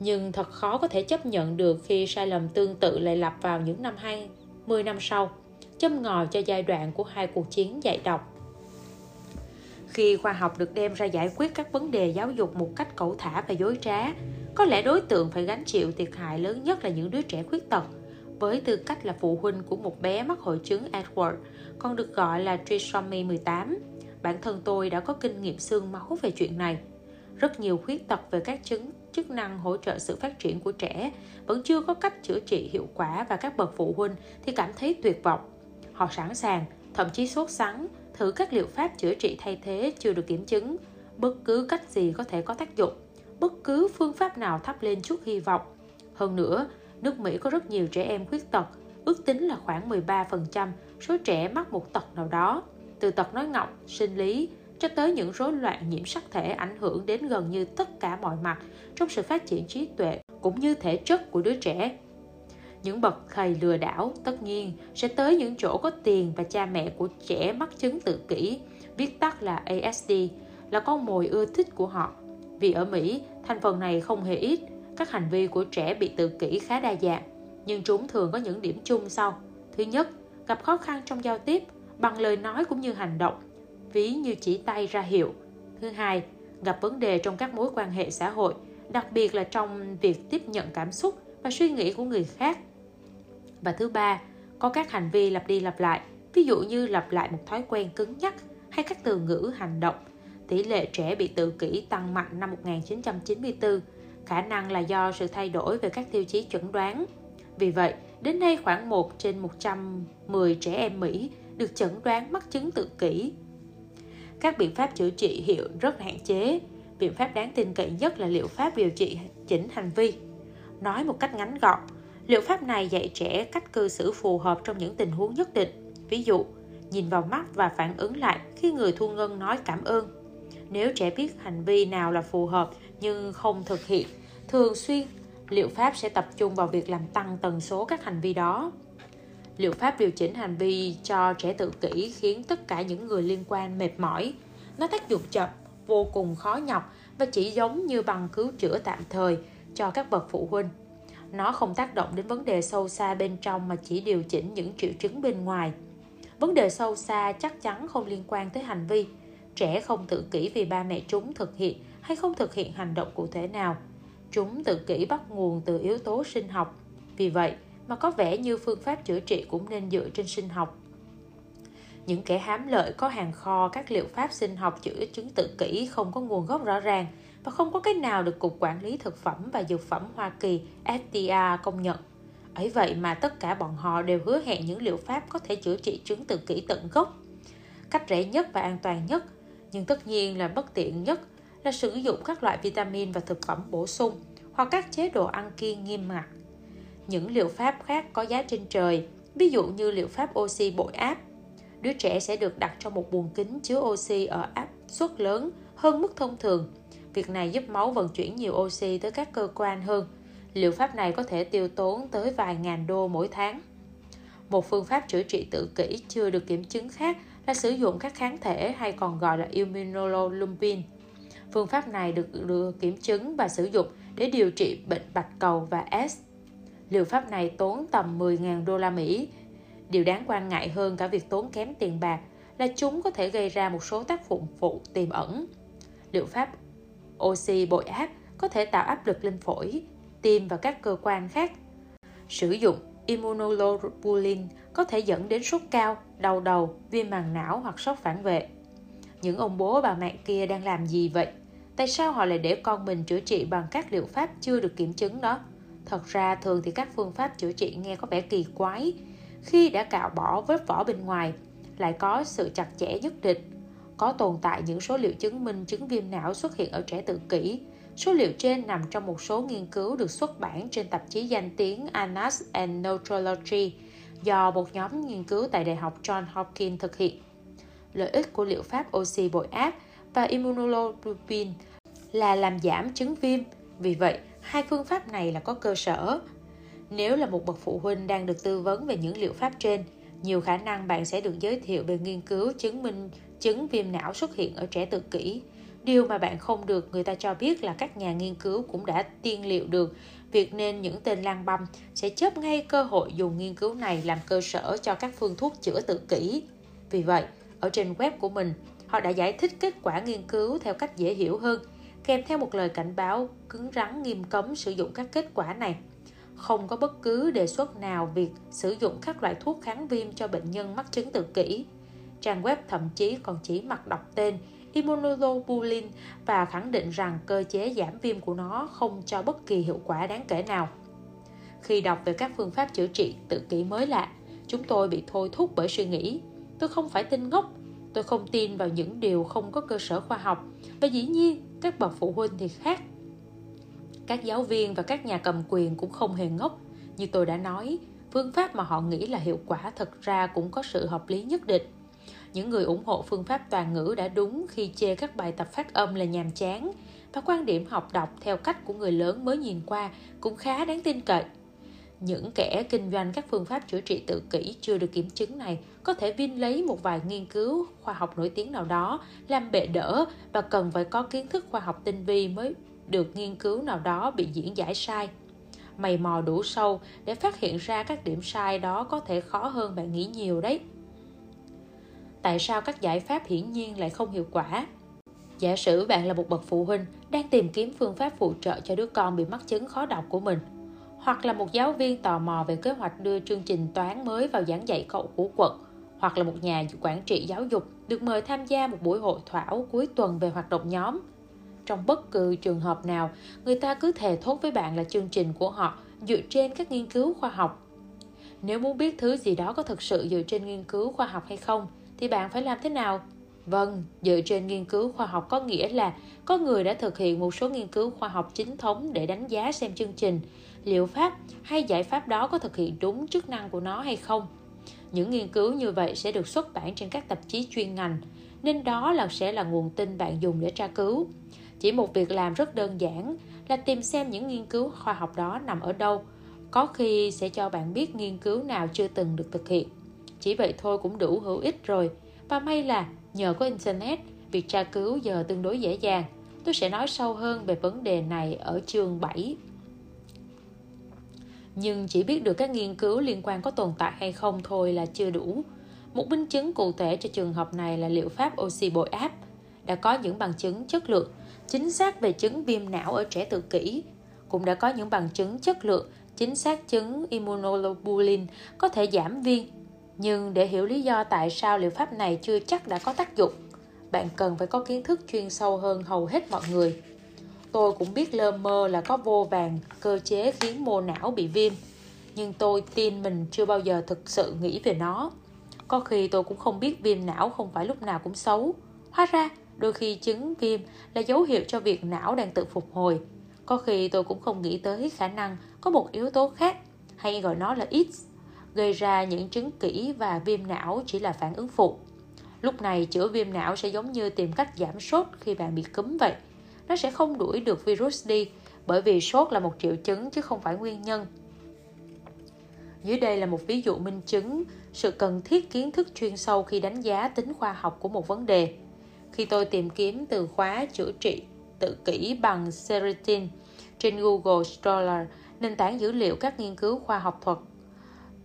Nhưng thật khó có thể chấp nhận được khi sai lầm tương tự lại lặp vào những năm 20 năm sau, châm ngòi cho giai đoạn của hai cuộc chiến dạy đọc. Khi khoa học được đem ra giải quyết các vấn đề giáo dục một cách cẩu thả và dối trá, có lẽ đối tượng phải gánh chịu thiệt hại lớn nhất là những đứa trẻ khuyết tật. với tư cách là phụ huynh của một bé mắc hội chứng Edward, còn được gọi là trisomy 18. Bản thân tôi đã có kinh nghiệm xương máu về chuyện này. Rất nhiều khuyết tật về các chứng chức năng hỗ trợ sự phát triển của trẻ vẫn chưa có cách chữa trị hiệu quả và các bậc phụ huynh thì cảm thấy tuyệt vọng. Họ sẵn sàng, thậm chí sốt sắng, thử các liệu pháp chữa trị thay thế chưa được kiểm chứng. Bất cứ cách gì có thể có tác dụng, bất cứ phương pháp nào thắp lên chút hy vọng. Hơn nữa, nước Mỹ có rất nhiều trẻ em khuyết tật, ước tính là khoảng 13% số trẻ mắc một tật nào đó, từ tật nói ngọng, sinh lý cho tới những rối loạn nhiễm sắc thể ảnh hưởng đến gần như tất cả mọi mặt trong sự phát triển trí tuệ cũng như thể chất của đứa trẻ. Những bậc thầy lừa đảo tất nhiên sẽ tới những chỗ có tiền và cha mẹ của trẻ mắc chứng tự kỷ, viết tắt là ASD, là con mồi ưa thích của họ. Vì ở Mỹ, thành phần này không hề ít, các hành vi của trẻ bị tự kỷ khá đa dạng, nhưng chúng thường có những điểm chung sau. Thứ nhất, gặp khó khăn trong giao tiếp, bằng lời nói cũng như hành động, ví như chỉ tay ra hiệu. Thứ hai, gặp vấn đề trong các mối quan hệ xã hội, đặc biệt là trong việc tiếp nhận cảm xúc và suy nghĩ của người khác. Và thứ ba, có các hành vi lặp đi lặp lại, ví dụ như lặp lại một thói quen cứng nhắc hay các từ ngữ hành động. Tỷ lệ trẻ bị tự kỷ tăng mạnh năm 1994, khả năng là do sự thay đổi về các tiêu chí chẩn đoán. Vì vậy, đến nay khoảng 1 trên 110 trẻ em Mỹ được chẩn đoán mắc chứng tự kỷ. Các biện pháp chữa trị hiệu rất hạn chế. Biện pháp đáng tin cậy nhất là liệu pháp điều trị chỉnh hành vi. Nói một cách ngắn gọn, liệu pháp này dạy trẻ cách cư xử phù hợp trong những tình huống nhất định. Ví dụ, nhìn vào mắt và phản ứng lại khi người thu ngân nói cảm ơn. Nếu trẻ biết hành vi nào là phù hợp nhưng không thực hiện thường xuyên, liệu pháp sẽ tập trung vào việc làm tăng tần số các hành vi đó. Liệu pháp điều chỉnh hành vi cho trẻ tự kỷ khiến tất cả những người liên quan mệt mỏi. Nó tác dụng chậm, vô cùng khó nhọc và chỉ giống như bằng cứu chữa tạm thời cho các bậc phụ huynh. Nó không tác động đến vấn đề sâu xa bên trong mà chỉ điều chỉnh những triệu chứng bên ngoài. Vấn đề sâu xa chắc chắn không liên quan tới hành vi. Trẻ không tự kỷ vì ba mẹ chúng thực hiện hay không thực hiện hành động cụ thể nào. Chúng tự kỷ bắt nguồn từ yếu tố sinh học. Vì vậy, mà có vẻ như phương pháp chữa trị cũng nên dựa trên sinh học. Những kẻ hám lợi có hàng kho các liệu pháp sinh học chữa chứng tự kỷ không có nguồn gốc rõ ràng và không có cái nào được Cục Quản lý Thực phẩm và Dược phẩm Hoa Kỳ FDA công nhận. Ấy vậy mà tất cả bọn họ đều hứa hẹn những liệu pháp có thể chữa trị chứng tự kỷ tận gốc. Cách rẻ nhất và an toàn nhất, nhưng tất nhiên là bất tiện nhất là sử dụng các loại vitamin và thực phẩm bổ sung hoặc các chế độ ăn kiêng nghiêm ngặt những liệu pháp khác có giá trên trời, ví dụ như liệu pháp oxy bội áp. Đứa trẻ sẽ được đặt trong một buồng kính chứa oxy ở áp suất lớn hơn mức thông thường. Việc này giúp máu vận chuyển nhiều oxy tới các cơ quan hơn. Liệu pháp này có thể tiêu tốn tới vài ngàn đô mỗi tháng. Một phương pháp chữa trị tự kỷ chưa được kiểm chứng khác là sử dụng các kháng thể hay còn gọi là immunoglobulin. Phương pháp này được, được kiểm chứng và sử dụng để điều trị bệnh bạch cầu và S Liệu pháp này tốn tầm 10.000 đô la Mỹ. Điều đáng quan ngại hơn cả việc tốn kém tiền bạc là chúng có thể gây ra một số tác dụng phụ tiềm ẩn. Liệu pháp oxy bội áp có thể tạo áp lực lên phổi, tim và các cơ quan khác. Sử dụng immunoglobulin có thể dẫn đến sốt cao, đau đầu, viêm màng não hoặc sốc phản vệ. Những ông bố bà mẹ kia đang làm gì vậy? Tại sao họ lại để con mình chữa trị bằng các liệu pháp chưa được kiểm chứng đó? Thật ra thường thì các phương pháp chữa trị nghe có vẻ kỳ quái. Khi đã cạo bỏ vết vỏ bên ngoài, lại có sự chặt chẽ nhất định. Có tồn tại những số liệu chứng minh chứng viêm não xuất hiện ở trẻ tự kỷ. Số liệu trên nằm trong một số nghiên cứu được xuất bản trên tạp chí danh tiếng Annals and Neurology do một nhóm nghiên cứu tại Đại học John Hopkins thực hiện. Lợi ích của liệu pháp oxy bội áp và immunoglobulin là làm giảm chứng viêm. Vì vậy, hai phương pháp này là có cơ sở. Nếu là một bậc phụ huynh đang được tư vấn về những liệu pháp trên, nhiều khả năng bạn sẽ được giới thiệu về nghiên cứu chứng minh chứng viêm não xuất hiện ở trẻ tự kỷ. Điều mà bạn không được người ta cho biết là các nhà nghiên cứu cũng đã tiên liệu được việc nên những tên lang băm sẽ chớp ngay cơ hội dùng nghiên cứu này làm cơ sở cho các phương thuốc chữa tự kỷ. Vì vậy, ở trên web của mình, họ đã giải thích kết quả nghiên cứu theo cách dễ hiểu hơn – kèm theo một lời cảnh báo cứng rắn nghiêm cấm sử dụng các kết quả này. không có bất cứ đề xuất nào việc sử dụng các loại thuốc kháng viêm cho bệnh nhân mắc chứng tự kỷ. Trang web thậm chí còn chỉ mặc đọc tên immunoglobulin và khẳng định rằng cơ chế giảm viêm của nó không cho bất kỳ hiệu quả đáng kể nào. Khi đọc về các phương pháp chữa trị tự kỷ mới lạ, chúng tôi bị thôi thúc bởi suy nghĩ tôi không phải tin ngốc tôi không tin vào những điều không có cơ sở khoa học. Và dĩ nhiên, các bậc phụ huynh thì khác. Các giáo viên và các nhà cầm quyền cũng không hề ngốc. Như tôi đã nói, phương pháp mà họ nghĩ là hiệu quả thật ra cũng có sự hợp lý nhất định. Những người ủng hộ phương pháp toàn ngữ đã đúng khi chê các bài tập phát âm là nhàm chán. Và quan điểm học đọc theo cách của người lớn mới nhìn qua cũng khá đáng tin cậy những kẻ kinh doanh các phương pháp chữa trị tự kỷ chưa được kiểm chứng này có thể vin lấy một vài nghiên cứu khoa học nổi tiếng nào đó, làm bệ đỡ và cần phải có kiến thức khoa học tinh vi mới được nghiên cứu nào đó bị diễn giải sai. Mày mò đủ sâu để phát hiện ra các điểm sai đó có thể khó hơn bạn nghĩ nhiều đấy. Tại sao các giải pháp hiển nhiên lại không hiệu quả? Giả sử bạn là một bậc phụ huynh đang tìm kiếm phương pháp phụ trợ cho đứa con bị mắc chứng khó đọc của mình hoặc là một giáo viên tò mò về kế hoạch đưa chương trình toán mới vào giảng dạy cậu của quận, hoặc là một nhà quản trị giáo dục được mời tham gia một buổi hội thảo cuối tuần về hoạt động nhóm. Trong bất cứ trường hợp nào, người ta cứ thề thốt với bạn là chương trình của họ dựa trên các nghiên cứu khoa học. Nếu muốn biết thứ gì đó có thực sự dựa trên nghiên cứu khoa học hay không, thì bạn phải làm thế nào? Vâng dựa trên nghiên cứu khoa học có nghĩa là có người đã thực hiện một số nghiên cứu khoa học chính thống để đánh giá xem chương trình liệu pháp hay giải pháp đó có thực hiện đúng chức năng của nó hay không? Những nghiên cứu như vậy sẽ được xuất bản trên các tạp chí chuyên ngành, nên đó là sẽ là nguồn tin bạn dùng để tra cứu. Chỉ một việc làm rất đơn giản là tìm xem những nghiên cứu khoa học đó nằm ở đâu. Có khi sẽ cho bạn biết nghiên cứu nào chưa từng được thực hiện. Chỉ vậy thôi cũng đủ hữu ích rồi. Và may là nhờ có internet, việc tra cứu giờ tương đối dễ dàng. Tôi sẽ nói sâu hơn về vấn đề này ở chương 7 nhưng chỉ biết được các nghiên cứu liên quan có tồn tại hay không thôi là chưa đủ. Một minh chứng cụ thể cho trường hợp này là liệu pháp oxy bội áp đã có những bằng chứng chất lượng chính xác về chứng viêm não ở trẻ tự kỷ, cũng đã có những bằng chứng chất lượng chính xác chứng immunoglobulin có thể giảm viêm nhưng để hiểu lý do tại sao liệu pháp này chưa chắc đã có tác dụng, bạn cần phải có kiến thức chuyên sâu hơn hầu hết mọi người Tôi cũng biết lơ mơ là có vô vàng cơ chế khiến mô não bị viêm. Nhưng tôi tin mình chưa bao giờ thực sự nghĩ về nó. Có khi tôi cũng không biết viêm não không phải lúc nào cũng xấu. Hóa ra, đôi khi chứng viêm là dấu hiệu cho việc não đang tự phục hồi. Có khi tôi cũng không nghĩ tới khả năng có một yếu tố khác, Hay gọi nó là X, Gây ra những chứng kỹ và viêm não chỉ là phản ứng phụ. Lúc này chữa viêm não sẽ giống như tìm cách giảm sốt khi bạn bị cúm vậy nó sẽ không đuổi được virus đi bởi vì sốt là một triệu chứng chứ không phải nguyên nhân. Dưới đây là một ví dụ minh chứng sự cần thiết kiến thức chuyên sâu khi đánh giá tính khoa học của một vấn đề. Khi tôi tìm kiếm từ khóa chữa trị tự kỷ bằng Serotin trên Google Scholar, nền tảng dữ liệu các nghiên cứu khoa học thuật,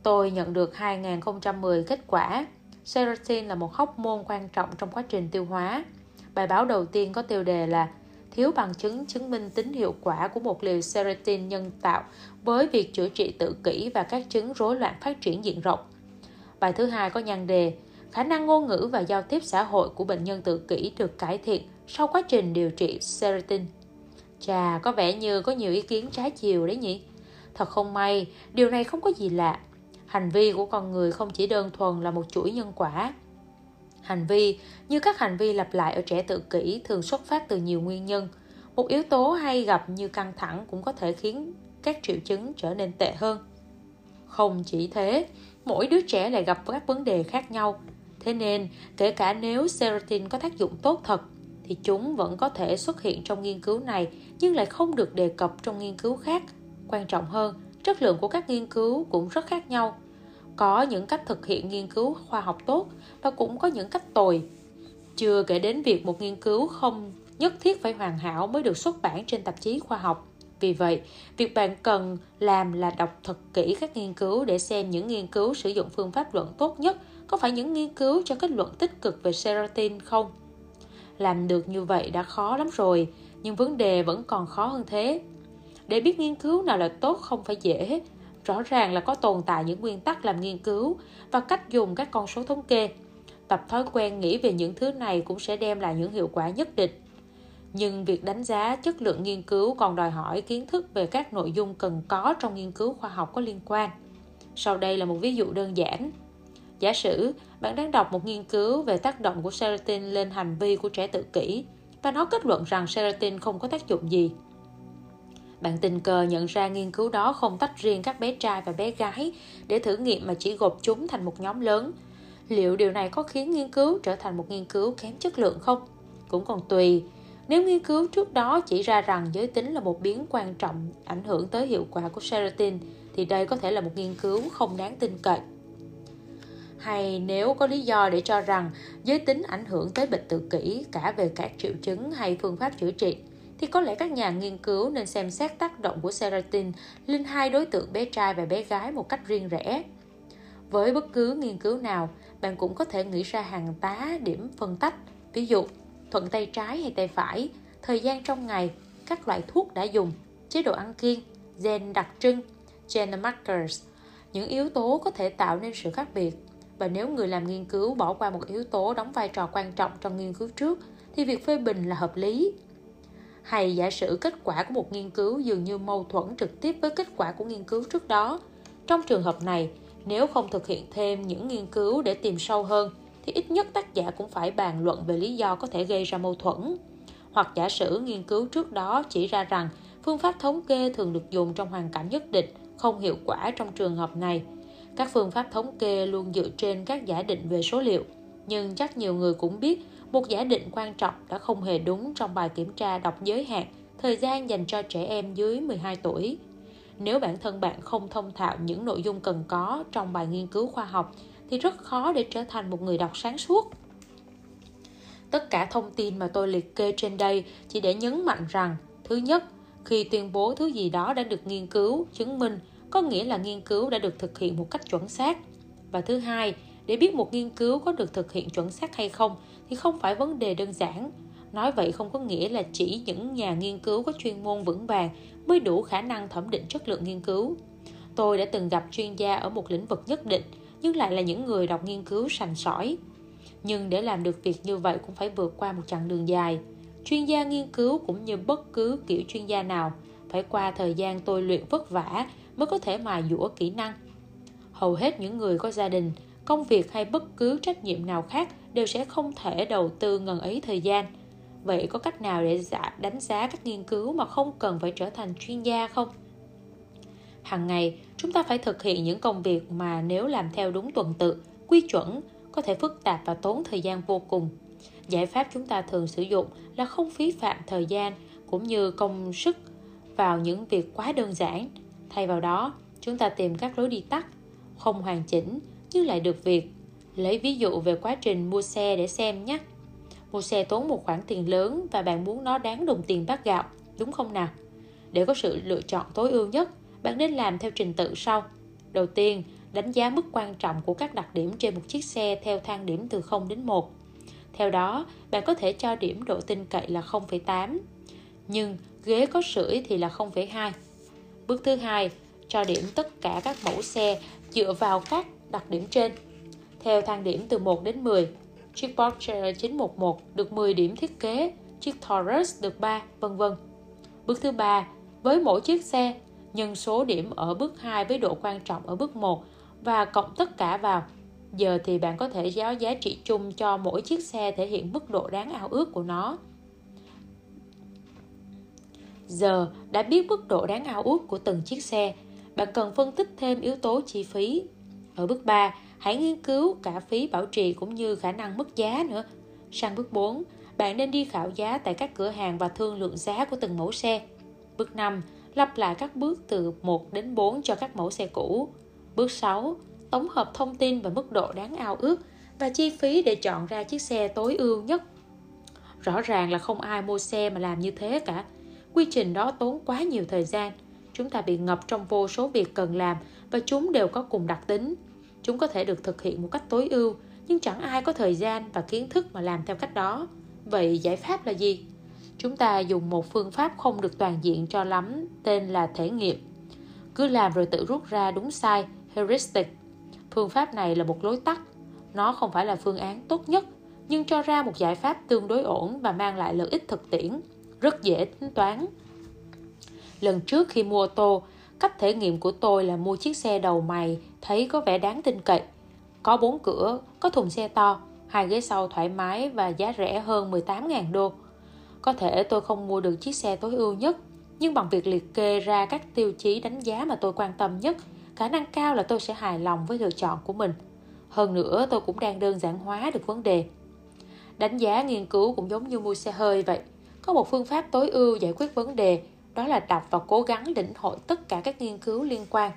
tôi nhận được 2010 kết quả. Serotin là một hóc môn quan trọng trong quá trình tiêu hóa. Bài báo đầu tiên có tiêu đề là thiếu bằng chứng chứng minh tính hiệu quả của một liều serotonin nhân tạo với việc chữa trị tự kỷ và các chứng rối loạn phát triển diện rộng. Bài thứ hai có nhan đề khả năng ngôn ngữ và giao tiếp xã hội của bệnh nhân tự kỷ được cải thiện sau quá trình điều trị serotonin. Chà, có vẻ như có nhiều ý kiến trái chiều đấy nhỉ? Thật không may, điều này không có gì lạ. Hành vi của con người không chỉ đơn thuần là một chuỗi nhân quả, Hành vi như các hành vi lặp lại ở trẻ tự kỷ thường xuất phát từ nhiều nguyên nhân. Một yếu tố hay gặp như căng thẳng cũng có thể khiến các triệu chứng trở nên tệ hơn. Không chỉ thế, mỗi đứa trẻ lại gặp các vấn đề khác nhau. Thế nên, kể cả nếu serotonin có tác dụng tốt thật, thì chúng vẫn có thể xuất hiện trong nghiên cứu này nhưng lại không được đề cập trong nghiên cứu khác. Quan trọng hơn, chất lượng của các nghiên cứu cũng rất khác nhau có những cách thực hiện nghiên cứu khoa học tốt và cũng có những cách tồi. Chưa kể đến việc một nghiên cứu không nhất thiết phải hoàn hảo mới được xuất bản trên tạp chí khoa học. Vì vậy, việc bạn cần làm là đọc thật kỹ các nghiên cứu để xem những nghiên cứu sử dụng phương pháp luận tốt nhất có phải những nghiên cứu cho kết luận tích cực về serotonin không? Làm được như vậy đã khó lắm rồi, nhưng vấn đề vẫn còn khó hơn thế. Để biết nghiên cứu nào là tốt không phải dễ rõ ràng là có tồn tại những nguyên tắc làm nghiên cứu và cách dùng các con số thống kê. Tập thói quen nghĩ về những thứ này cũng sẽ đem lại những hiệu quả nhất định. Nhưng việc đánh giá chất lượng nghiên cứu còn đòi hỏi kiến thức về các nội dung cần có trong nghiên cứu khoa học có liên quan. Sau đây là một ví dụ đơn giản. Giả sử, bạn đang đọc một nghiên cứu về tác động của serotonin lên hành vi của trẻ tự kỷ và nó kết luận rằng serotonin không có tác dụng gì bạn tình cờ nhận ra nghiên cứu đó không tách riêng các bé trai và bé gái để thử nghiệm mà chỉ gộp chúng thành một nhóm lớn. Liệu điều này có khiến nghiên cứu trở thành một nghiên cứu kém chất lượng không? Cũng còn tùy. Nếu nghiên cứu trước đó chỉ ra rằng giới tính là một biến quan trọng ảnh hưởng tới hiệu quả của serotonin, thì đây có thể là một nghiên cứu không đáng tin cậy. Hay nếu có lý do để cho rằng giới tính ảnh hưởng tới bệnh tự kỷ, cả về các triệu chứng hay phương pháp chữa trị thì có lẽ các nhà nghiên cứu nên xem xét tác động của serotonin lên hai đối tượng bé trai và bé gái một cách riêng rẽ. Với bất cứ nghiên cứu nào, bạn cũng có thể nghĩ ra hàng tá điểm phân tách, ví dụ thuận tay trái hay tay phải, thời gian trong ngày, các loại thuốc đã dùng, chế độ ăn kiêng, gen đặc trưng, gene markers, những yếu tố có thể tạo nên sự khác biệt. Và nếu người làm nghiên cứu bỏ qua một yếu tố đóng vai trò quan trọng trong nghiên cứu trước, thì việc phê bình là hợp lý. Hay giả sử kết quả của một nghiên cứu dường như mâu thuẫn trực tiếp với kết quả của nghiên cứu trước đó. Trong trường hợp này, nếu không thực hiện thêm những nghiên cứu để tìm sâu hơn, thì ít nhất tác giả cũng phải bàn luận về lý do có thể gây ra mâu thuẫn. Hoặc giả sử nghiên cứu trước đó chỉ ra rằng phương pháp thống kê thường được dùng trong hoàn cảnh nhất định không hiệu quả trong trường hợp này. Các phương pháp thống kê luôn dựa trên các giả định về số liệu, nhưng chắc nhiều người cũng biết một giả định quan trọng đã không hề đúng trong bài kiểm tra đọc giới hạn thời gian dành cho trẻ em dưới 12 tuổi. Nếu bản thân bạn không thông thạo những nội dung cần có trong bài nghiên cứu khoa học thì rất khó để trở thành một người đọc sáng suốt. Tất cả thông tin mà tôi liệt kê trên đây chỉ để nhấn mạnh rằng, thứ nhất, khi tuyên bố thứ gì đó đã được nghiên cứu, chứng minh, có nghĩa là nghiên cứu đã được thực hiện một cách chuẩn xác. Và thứ hai, để biết một nghiên cứu có được thực hiện chuẩn xác hay không thì không phải vấn đề đơn giản. Nói vậy không có nghĩa là chỉ những nhà nghiên cứu có chuyên môn vững vàng mới đủ khả năng thẩm định chất lượng nghiên cứu. Tôi đã từng gặp chuyên gia ở một lĩnh vực nhất định nhưng lại là những người đọc nghiên cứu sành sỏi. Nhưng để làm được việc như vậy cũng phải vượt qua một chặng đường dài. Chuyên gia nghiên cứu cũng như bất cứ kiểu chuyên gia nào phải qua thời gian tôi luyện vất vả mới có thể mài dũa kỹ năng. Hầu hết những người có gia đình, công việc hay bất cứ trách nhiệm nào khác đều sẽ không thể đầu tư ngần ấy thời gian. Vậy có cách nào để đánh giá các nghiên cứu mà không cần phải trở thành chuyên gia không? Hàng ngày, chúng ta phải thực hiện những công việc mà nếu làm theo đúng tuần tự, quy chuẩn, có thể phức tạp và tốn thời gian vô cùng. Giải pháp chúng ta thường sử dụng là không phí phạm thời gian cũng như công sức vào những việc quá đơn giản. Thay vào đó, chúng ta tìm các lối đi tắt, không hoàn chỉnh nhưng lại được việc. Lấy ví dụ về quá trình mua xe để xem nhé. Mua xe tốn một khoản tiền lớn và bạn muốn nó đáng đồng tiền bát gạo, đúng không nào? Để có sự lựa chọn tối ưu nhất, bạn nên làm theo trình tự sau. Đầu tiên, đánh giá mức quan trọng của các đặc điểm trên một chiếc xe theo thang điểm từ 0 đến 1. Theo đó, bạn có thể cho điểm độ tin cậy là 0,8, nhưng ghế có sưởi thì là 0,2. Bước thứ hai, cho điểm tất cả các mẫu xe dựa vào các đặc điểm trên. Theo thang điểm từ 1 đến 10, chiếc Porsche 911 được 10 điểm thiết kế, chiếc Taurus được 3, vân vân. Bước thứ ba, với mỗi chiếc xe, nhân số điểm ở bước 2 với độ quan trọng ở bước 1 và cộng tất cả vào. Giờ thì bạn có thể giáo giá trị chung cho mỗi chiếc xe thể hiện mức độ đáng ao ước của nó. Giờ đã biết mức độ đáng ao ước của từng chiếc xe, bạn cần phân tích thêm yếu tố chi phí. Ở bước 3, hãy nghiên cứu cả phí bảo trì cũng như khả năng mất giá nữa. Sang bước 4, bạn nên đi khảo giá tại các cửa hàng và thương lượng giá của từng mẫu xe. Bước 5, lặp lại các bước từ 1 đến 4 cho các mẫu xe cũ. Bước 6, tổng hợp thông tin và mức độ đáng ao ước và chi phí để chọn ra chiếc xe tối ưu nhất. Rõ ràng là không ai mua xe mà làm như thế cả. Quy trình đó tốn quá nhiều thời gian. Chúng ta bị ngập trong vô số việc cần làm và chúng đều có cùng đặc tính. Chúng có thể được thực hiện một cách tối ưu, nhưng chẳng ai có thời gian và kiến thức mà làm theo cách đó. Vậy giải pháp là gì? Chúng ta dùng một phương pháp không được toàn diện cho lắm, tên là thể nghiệm. cứ làm rồi tự rút ra đúng sai heuristic phương pháp này là một lối tắt nó không phải là phương án tốt nhất nhưng cho ra một giải pháp tương đối ổn và mang lại lợi ích thực tiễn rất dễ tính toán lần trước khi mua ô tô cách thể nghiệm của tôi là mua chiếc xe đầu mày thấy có vẻ đáng tin cậy. Có bốn cửa, có thùng xe to, hai ghế sau thoải mái và giá rẻ hơn 18.000 đô. Có thể tôi không mua được chiếc xe tối ưu nhất, nhưng bằng việc liệt kê ra các tiêu chí đánh giá mà tôi quan tâm nhất, khả năng cao là tôi sẽ hài lòng với lựa chọn của mình. Hơn nữa, tôi cũng đang đơn giản hóa được vấn đề. Đánh giá nghiên cứu cũng giống như mua xe hơi vậy. Có một phương pháp tối ưu giải quyết vấn đề, đó là đọc và cố gắng lĩnh hội tất cả các nghiên cứu liên quan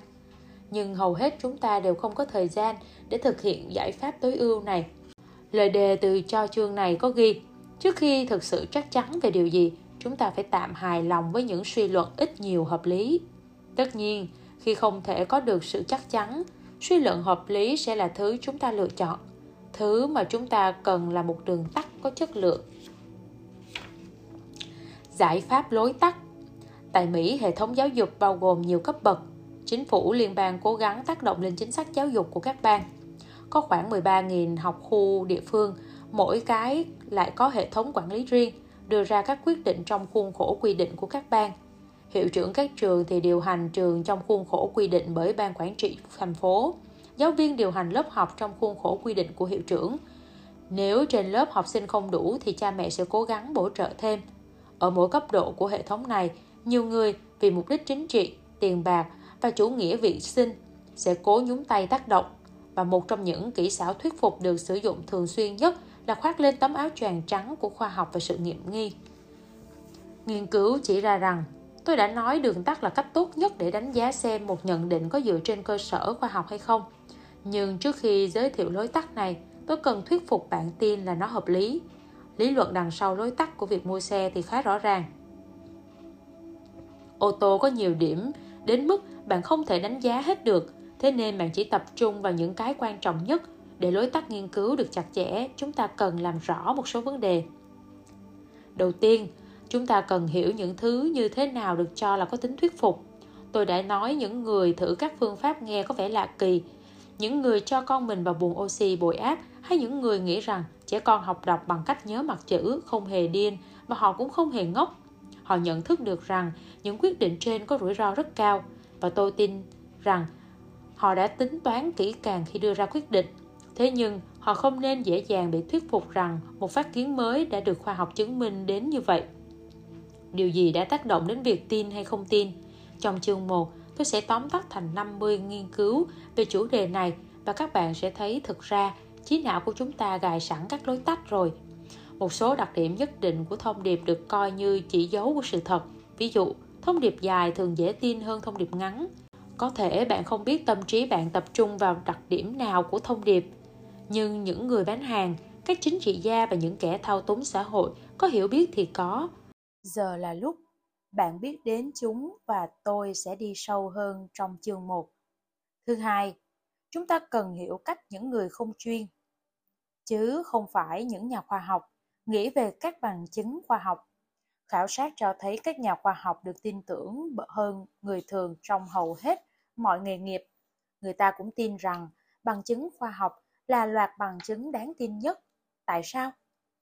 nhưng hầu hết chúng ta đều không có thời gian để thực hiện giải pháp tối ưu này. Lời đề từ cho chương này có ghi, trước khi thực sự chắc chắn về điều gì, chúng ta phải tạm hài lòng với những suy luận ít nhiều hợp lý. Tất nhiên, khi không thể có được sự chắc chắn, suy luận hợp lý sẽ là thứ chúng ta lựa chọn, thứ mà chúng ta cần là một đường tắt có chất lượng. Giải pháp lối tắt. Tại mỹ, hệ thống giáo dục bao gồm nhiều cấp bậc chính phủ liên bang cố gắng tác động lên chính sách giáo dục của các bang. Có khoảng 13.000 học khu địa phương, mỗi cái lại có hệ thống quản lý riêng, đưa ra các quyết định trong khuôn khổ quy định của các bang. Hiệu trưởng các trường thì điều hành trường trong khuôn khổ quy định bởi ban quản trị thành phố. Giáo viên điều hành lớp học trong khuôn khổ quy định của hiệu trưởng. Nếu trên lớp học sinh không đủ thì cha mẹ sẽ cố gắng bổ trợ thêm. Ở mỗi cấp độ của hệ thống này, nhiều người vì mục đích chính trị, tiền bạc và chủ nghĩa vị sinh sẽ cố nhúng tay tác động và một trong những kỹ xảo thuyết phục được sử dụng thường xuyên nhất là khoác lên tấm áo choàng trắng của khoa học và sự nghiệm nghi. Nghiên cứu chỉ ra rằng tôi đã nói đường tắt là cách tốt nhất để đánh giá xem một nhận định có dựa trên cơ sở khoa học hay không. Nhưng trước khi giới thiệu lối tắt này, tôi cần thuyết phục bạn tin là nó hợp lý. Lý luận đằng sau lối tắt của việc mua xe thì khá rõ ràng. Ô tô có nhiều điểm đến mức bạn không thể đánh giá hết được, thế nên bạn chỉ tập trung vào những cái quan trọng nhất để lối tắt nghiên cứu được chặt chẽ, chúng ta cần làm rõ một số vấn đề. Đầu tiên, chúng ta cần hiểu những thứ như thế nào được cho là có tính thuyết phục. Tôi đã nói những người thử các phương pháp nghe có vẻ lạ kỳ, những người cho con mình vào buồng oxy bồi áp hay những người nghĩ rằng trẻ con học đọc bằng cách nhớ mặt chữ không hề điên và họ cũng không hề ngốc. Họ nhận thức được rằng những quyết định trên có rủi ro rất cao và tôi tin rằng họ đã tính toán kỹ càng khi đưa ra quyết định Thế nhưng, họ không nên dễ dàng bị thuyết phục rằng một phát kiến mới đã được khoa học chứng minh đến như vậy. Điều gì đã tác động đến việc tin hay không tin? Trong chương 1, tôi sẽ tóm tắt thành 50 nghiên cứu về chủ đề này và các bạn sẽ thấy thực ra trí não của chúng ta gài sẵn các lối tắt rồi. Một số đặc điểm nhất định của thông điệp được coi như chỉ dấu của sự thật. Ví dụ, thông điệp dài thường dễ tin hơn thông điệp ngắn. Có thể bạn không biết tâm trí bạn tập trung vào đặc điểm nào của thông điệp nhưng những người bán hàng các chính trị gia và những kẻ thao túng xã hội có hiểu biết thì có giờ là lúc bạn biết đến chúng và tôi sẽ đi sâu hơn trong chương 1. Thứ hai, chúng ta cần hiểu cách những người không chuyên, chứ không phải những nhà khoa học, nghĩ về các bằng chứng khoa học. Khảo sát cho thấy các nhà khoa học được tin tưởng hơn người thường trong hầu hết mọi nghề nghiệp. Người ta cũng tin rằng bằng chứng khoa học là loạt bằng chứng đáng tin nhất. Tại sao?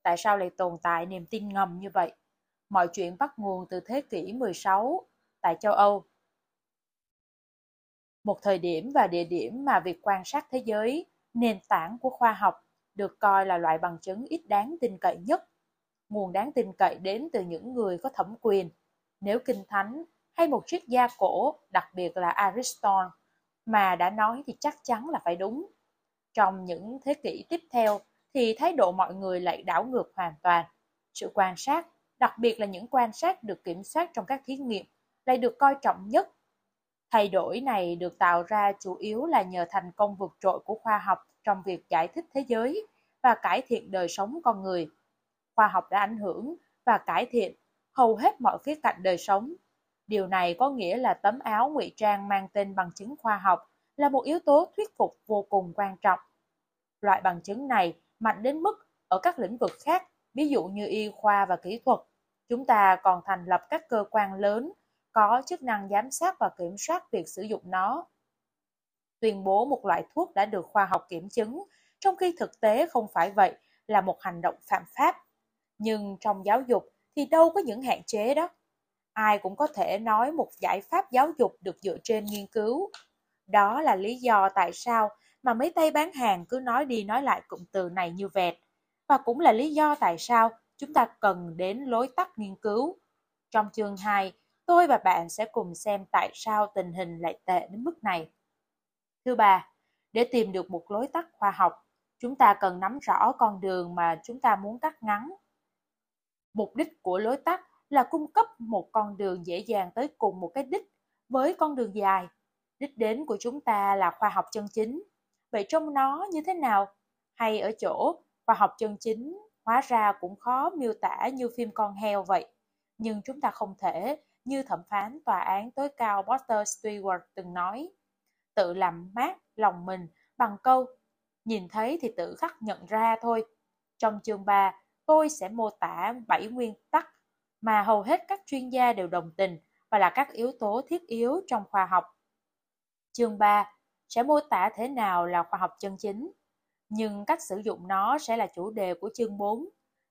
Tại sao lại tồn tại niềm tin ngầm như vậy? Mọi chuyện bắt nguồn từ thế kỷ 16 tại châu Âu. Một thời điểm và địa điểm mà việc quan sát thế giới, nền tảng của khoa học, được coi là loại bằng chứng ít đáng tin cậy nhất. Nguồn đáng tin cậy đến từ những người có thẩm quyền. Nếu kinh thánh hay một triết gia cổ, đặc biệt là Aristotle, mà đã nói thì chắc chắn là phải đúng. Trong những thế kỷ tiếp theo thì thái độ mọi người lại đảo ngược hoàn toàn. Sự quan sát, đặc biệt là những quan sát được kiểm soát trong các thí nghiệm, lại được coi trọng nhất. Thay đổi này được tạo ra chủ yếu là nhờ thành công vượt trội của khoa học trong việc giải thích thế giới và cải thiện đời sống con người. Khoa học đã ảnh hưởng và cải thiện hầu hết mọi khía cạnh đời sống. Điều này có nghĩa là tấm áo ngụy trang mang tên bằng chứng khoa học là một yếu tố thuyết phục vô cùng quan trọng. Loại bằng chứng này mạnh đến mức ở các lĩnh vực khác, ví dụ như y khoa và kỹ thuật, chúng ta còn thành lập các cơ quan lớn có chức năng giám sát và kiểm soát việc sử dụng nó. Tuyên bố một loại thuốc đã được khoa học kiểm chứng, trong khi thực tế không phải vậy, là một hành động phạm pháp. Nhưng trong giáo dục thì đâu có những hạn chế đó. Ai cũng có thể nói một giải pháp giáo dục được dựa trên nghiên cứu. Đó là lý do tại sao mà mấy tay bán hàng cứ nói đi nói lại cụm từ này như vẹt. Và cũng là lý do tại sao chúng ta cần đến lối tắt nghiên cứu. Trong chương 2, tôi và bạn sẽ cùng xem tại sao tình hình lại tệ đến mức này. Thứ ba, để tìm được một lối tắt khoa học, chúng ta cần nắm rõ con đường mà chúng ta muốn cắt ngắn. Mục đích của lối tắt là cung cấp một con đường dễ dàng tới cùng một cái đích với con đường dài. Đích đến của chúng ta là khoa học chân chính. Vậy trong nó như thế nào? Hay ở chỗ khoa học chân chính hóa ra cũng khó miêu tả như phim con heo vậy. Nhưng chúng ta không thể, như thẩm phán tòa án tối cao Buster Stewart từng nói, tự làm mát lòng mình bằng câu nhìn thấy thì tự khắc nhận ra thôi. Trong chương 3, tôi sẽ mô tả 7 nguyên tắc mà hầu hết các chuyên gia đều đồng tình và là các yếu tố thiết yếu trong khoa học. Chương 3 sẽ mô tả thế nào là khoa học chân chính, nhưng cách sử dụng nó sẽ là chủ đề của chương 4.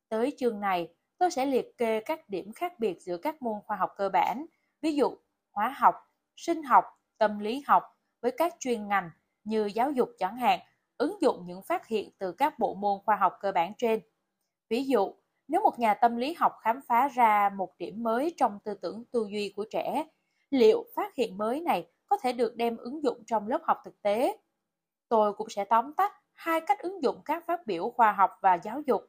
Tới chương này, tôi sẽ liệt kê các điểm khác biệt giữa các môn khoa học cơ bản, ví dụ hóa học, sinh học, tâm lý học với các chuyên ngành như giáo dục chẳng hạn, ứng dụng những phát hiện từ các bộ môn khoa học cơ bản trên. Ví dụ, nếu một nhà tâm lý học khám phá ra một điểm mới trong tư tưởng tư duy của trẻ, liệu phát hiện mới này có thể được đem ứng dụng trong lớp học thực tế? Tôi cũng sẽ tóm tắt hai cách ứng dụng các phát biểu khoa học và giáo dục.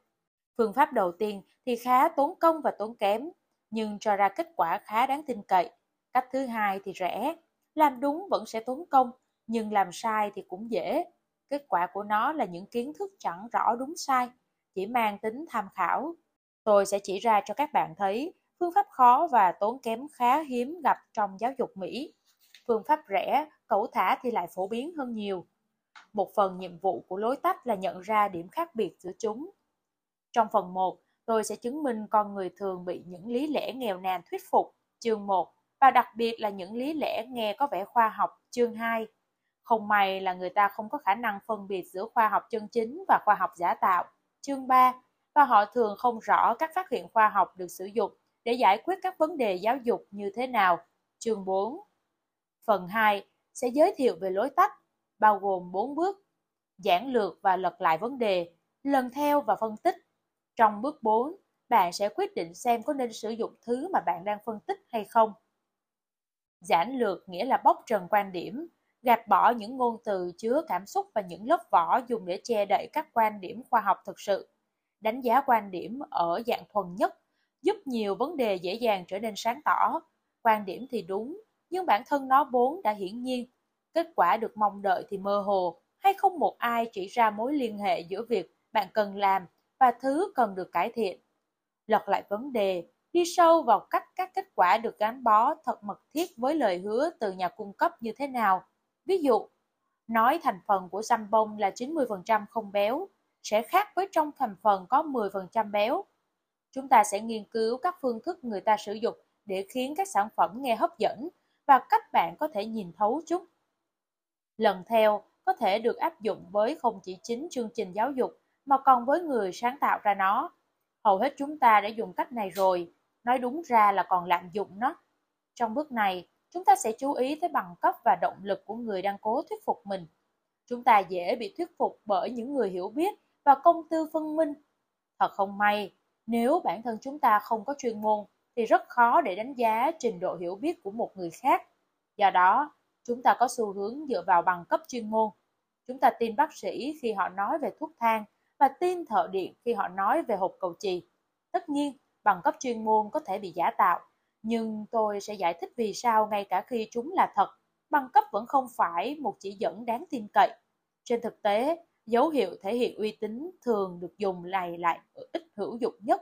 Phương pháp đầu tiên thì khá tốn công và tốn kém, nhưng cho ra kết quả khá đáng tin cậy. Cách thứ hai thì rẻ, làm đúng vẫn sẽ tốn công, nhưng làm sai thì cũng dễ. Kết quả của nó là những kiến thức chẳng rõ đúng sai, chỉ mang tính tham khảo. Tôi sẽ chỉ ra cho các bạn thấy phương pháp khó và tốn kém khá hiếm gặp trong giáo dục Mỹ. Phương pháp rẻ, cẩu thả thì lại phổ biến hơn nhiều. Một phần nhiệm vụ của lối tách là nhận ra điểm khác biệt giữa chúng. Trong phần 1, tôi sẽ chứng minh con người thường bị những lý lẽ nghèo nàn thuyết phục, chương 1, và đặc biệt là những lý lẽ nghe có vẻ khoa học, chương 2. Không may là người ta không có khả năng phân biệt giữa khoa học chân chính và khoa học giả tạo, chương 3, và họ thường không rõ các phát hiện khoa học được sử dụng để giải quyết các vấn đề giáo dục như thế nào. Chương 4 Phần 2 sẽ giới thiệu về lối tắt, bao gồm 4 bước, giảng lược và lật lại vấn đề, lần theo và phân tích. Trong bước 4, bạn sẽ quyết định xem có nên sử dụng thứ mà bạn đang phân tích hay không. Giảng lược nghĩa là bóc trần quan điểm, gạt bỏ những ngôn từ chứa cảm xúc và những lớp vỏ dùng để che đậy các quan điểm khoa học thực sự đánh giá quan điểm ở dạng thuần nhất, giúp nhiều vấn đề dễ dàng trở nên sáng tỏ. Quan điểm thì đúng, nhưng bản thân nó vốn đã hiển nhiên. Kết quả được mong đợi thì mơ hồ, hay không một ai chỉ ra mối liên hệ giữa việc bạn cần làm và thứ cần được cải thiện. Lật lại vấn đề, đi sâu vào cách các kết quả được gắn bó thật mật thiết với lời hứa từ nhà cung cấp như thế nào. Ví dụ, nói thành phần của xăm bông là 90% không béo, sẽ khác với trong thành phần có 10% béo. Chúng ta sẽ nghiên cứu các phương thức người ta sử dụng để khiến các sản phẩm nghe hấp dẫn và cách bạn có thể nhìn thấu chúng. Lần theo có thể được áp dụng với không chỉ chính chương trình giáo dục mà còn với người sáng tạo ra nó. Hầu hết chúng ta đã dùng cách này rồi, nói đúng ra là còn lạm dụng nó. Trong bước này, chúng ta sẽ chú ý tới bằng cấp và động lực của người đang cố thuyết phục mình. Chúng ta dễ bị thuyết phục bởi những người hiểu biết và công tư phân minh. Thật không may, nếu bản thân chúng ta không có chuyên môn thì rất khó để đánh giá trình độ hiểu biết của một người khác. Do đó, chúng ta có xu hướng dựa vào bằng cấp chuyên môn. Chúng ta tin bác sĩ khi họ nói về thuốc thang và tin thợ điện khi họ nói về hộp cầu chì. Tất nhiên, bằng cấp chuyên môn có thể bị giả tạo, nhưng tôi sẽ giải thích vì sao ngay cả khi chúng là thật, bằng cấp vẫn không phải một chỉ dẫn đáng tin cậy. Trên thực tế, Dấu hiệu thể hiện uy tín thường được dùng này lại ít hữu dụng nhất.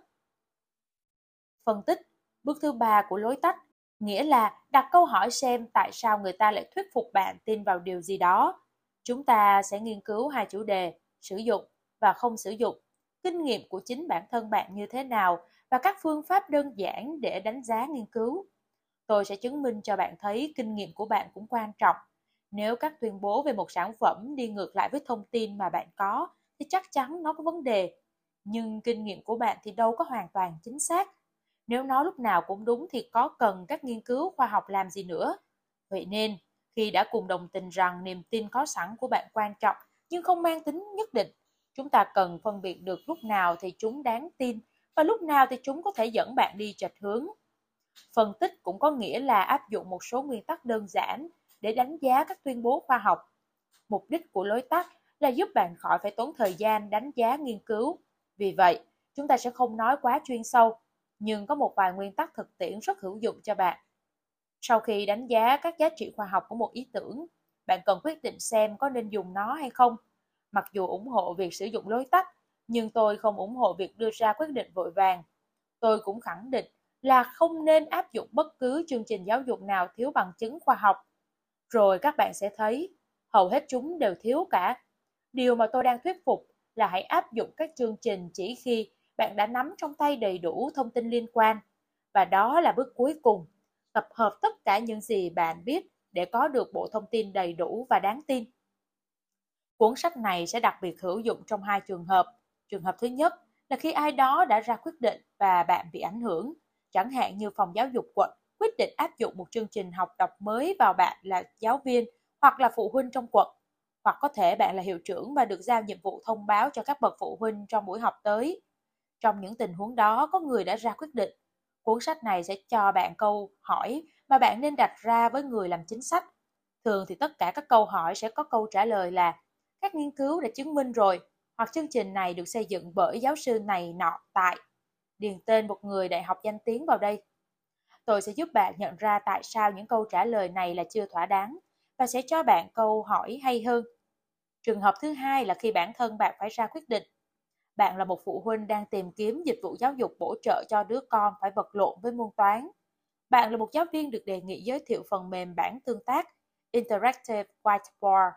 Phân tích Bước thứ ba của lối tách nghĩa là đặt câu hỏi xem tại sao người ta lại thuyết phục bạn tin vào điều gì đó. Chúng ta sẽ nghiên cứu hai chủ đề, sử dụng và không sử dụng, kinh nghiệm của chính bản thân bạn như thế nào và các phương pháp đơn giản để đánh giá nghiên cứu. Tôi sẽ chứng minh cho bạn thấy kinh nghiệm của bạn cũng quan trọng. Nếu các tuyên bố về một sản phẩm đi ngược lại với thông tin mà bạn có, thì chắc chắn nó có vấn đề. Nhưng kinh nghiệm của bạn thì đâu có hoàn toàn chính xác. Nếu nó lúc nào cũng đúng thì có cần các nghiên cứu khoa học làm gì nữa. Vậy nên, khi đã cùng đồng tình rằng niềm tin có sẵn của bạn quan trọng nhưng không mang tính nhất định, chúng ta cần phân biệt được lúc nào thì chúng đáng tin và lúc nào thì chúng có thể dẫn bạn đi chệch hướng. Phân tích cũng có nghĩa là áp dụng một số nguyên tắc đơn giản để đánh giá các tuyên bố khoa học. Mục đích của lối tắt là giúp bạn khỏi phải tốn thời gian đánh giá nghiên cứu. Vì vậy, chúng ta sẽ không nói quá chuyên sâu, nhưng có một vài nguyên tắc thực tiễn rất hữu dụng cho bạn. Sau khi đánh giá các giá trị khoa học của một ý tưởng, bạn cần quyết định xem có nên dùng nó hay không. Mặc dù ủng hộ việc sử dụng lối tắt, nhưng tôi không ủng hộ việc đưa ra quyết định vội vàng. Tôi cũng khẳng định là không nên áp dụng bất cứ chương trình giáo dục nào thiếu bằng chứng khoa học. Rồi các bạn sẽ thấy, hầu hết chúng đều thiếu cả. Điều mà tôi đang thuyết phục là hãy áp dụng các chương trình chỉ khi bạn đã nắm trong tay đầy đủ thông tin liên quan. Và đó là bước cuối cùng, tập hợp tất cả những gì bạn biết để có được bộ thông tin đầy đủ và đáng tin. Cuốn sách này sẽ đặc biệt hữu dụng trong hai trường hợp. Trường hợp thứ nhất là khi ai đó đã ra quyết định và bạn bị ảnh hưởng, chẳng hạn như phòng giáo dục quận quyết định áp dụng một chương trình học đọc mới vào bạn là giáo viên hoặc là phụ huynh trong quận. Hoặc có thể bạn là hiệu trưởng và được giao nhiệm vụ thông báo cho các bậc phụ huynh trong buổi học tới. Trong những tình huống đó, có người đã ra quyết định. Cuốn sách này sẽ cho bạn câu hỏi mà bạn nên đặt ra với người làm chính sách. Thường thì tất cả các câu hỏi sẽ có câu trả lời là các nghiên cứu đã chứng minh rồi, hoặc chương trình này được xây dựng bởi giáo sư này nọ tại. Điền tên một người đại học danh tiếng vào đây. Tôi sẽ giúp bạn nhận ra tại sao những câu trả lời này là chưa thỏa đáng và sẽ cho bạn câu hỏi hay hơn. Trường hợp thứ hai là khi bản thân bạn phải ra quyết định. Bạn là một phụ huynh đang tìm kiếm dịch vụ giáo dục bổ trợ cho đứa con phải vật lộn với môn toán. Bạn là một giáo viên được đề nghị giới thiệu phần mềm bản tương tác Interactive Whiteboard,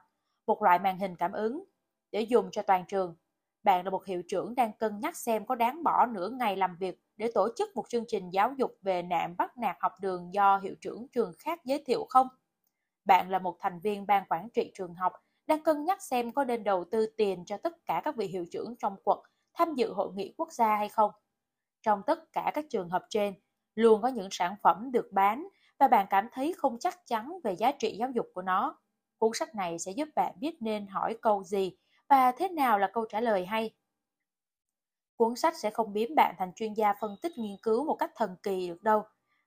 một loại màn hình cảm ứng, để dùng cho toàn trường. Bạn là một hiệu trưởng đang cân nhắc xem có đáng bỏ nửa ngày làm việc để tổ chức một chương trình giáo dục về nạn bắt nạt học đường do hiệu trưởng trường khác giới thiệu không? Bạn là một thành viên ban quản trị trường học đang cân nhắc xem có nên đầu tư tiền cho tất cả các vị hiệu trưởng trong quận tham dự hội nghị quốc gia hay không. Trong tất cả các trường hợp trên, luôn có những sản phẩm được bán và bạn cảm thấy không chắc chắn về giá trị giáo dục của nó. Cuốn sách này sẽ giúp bạn biết nên hỏi câu gì và thế nào là câu trả lời hay. Cuốn sách sẽ không biến bạn thành chuyên gia phân tích nghiên cứu một cách thần kỳ được đâu.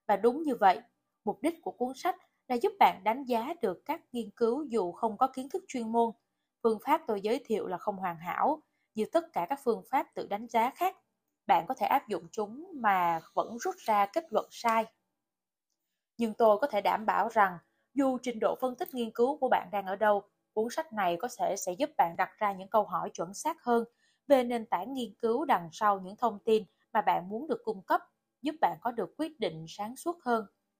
Và đúng như vậy, mục đích của cuốn sách là giúp bạn đánh giá được các nghiên cứu dù không có kiến thức chuyên môn. Phương pháp tôi giới thiệu là không hoàn hảo, như tất cả các phương pháp tự đánh giá khác. Bạn có thể áp dụng chúng mà vẫn rút ra kết luận sai. Nhưng tôi có thể đảm bảo rằng dù trình độ phân tích nghiên cứu của bạn đang ở đâu, cuốn sách này có thể sẽ giúp bạn đặt ra những câu hỏi chuẩn xác hơn về nền tảng nghiên cứu đằng sau những thông tin mà bạn muốn được cung cấp, giúp bạn có được quyết định sáng suốt hơn.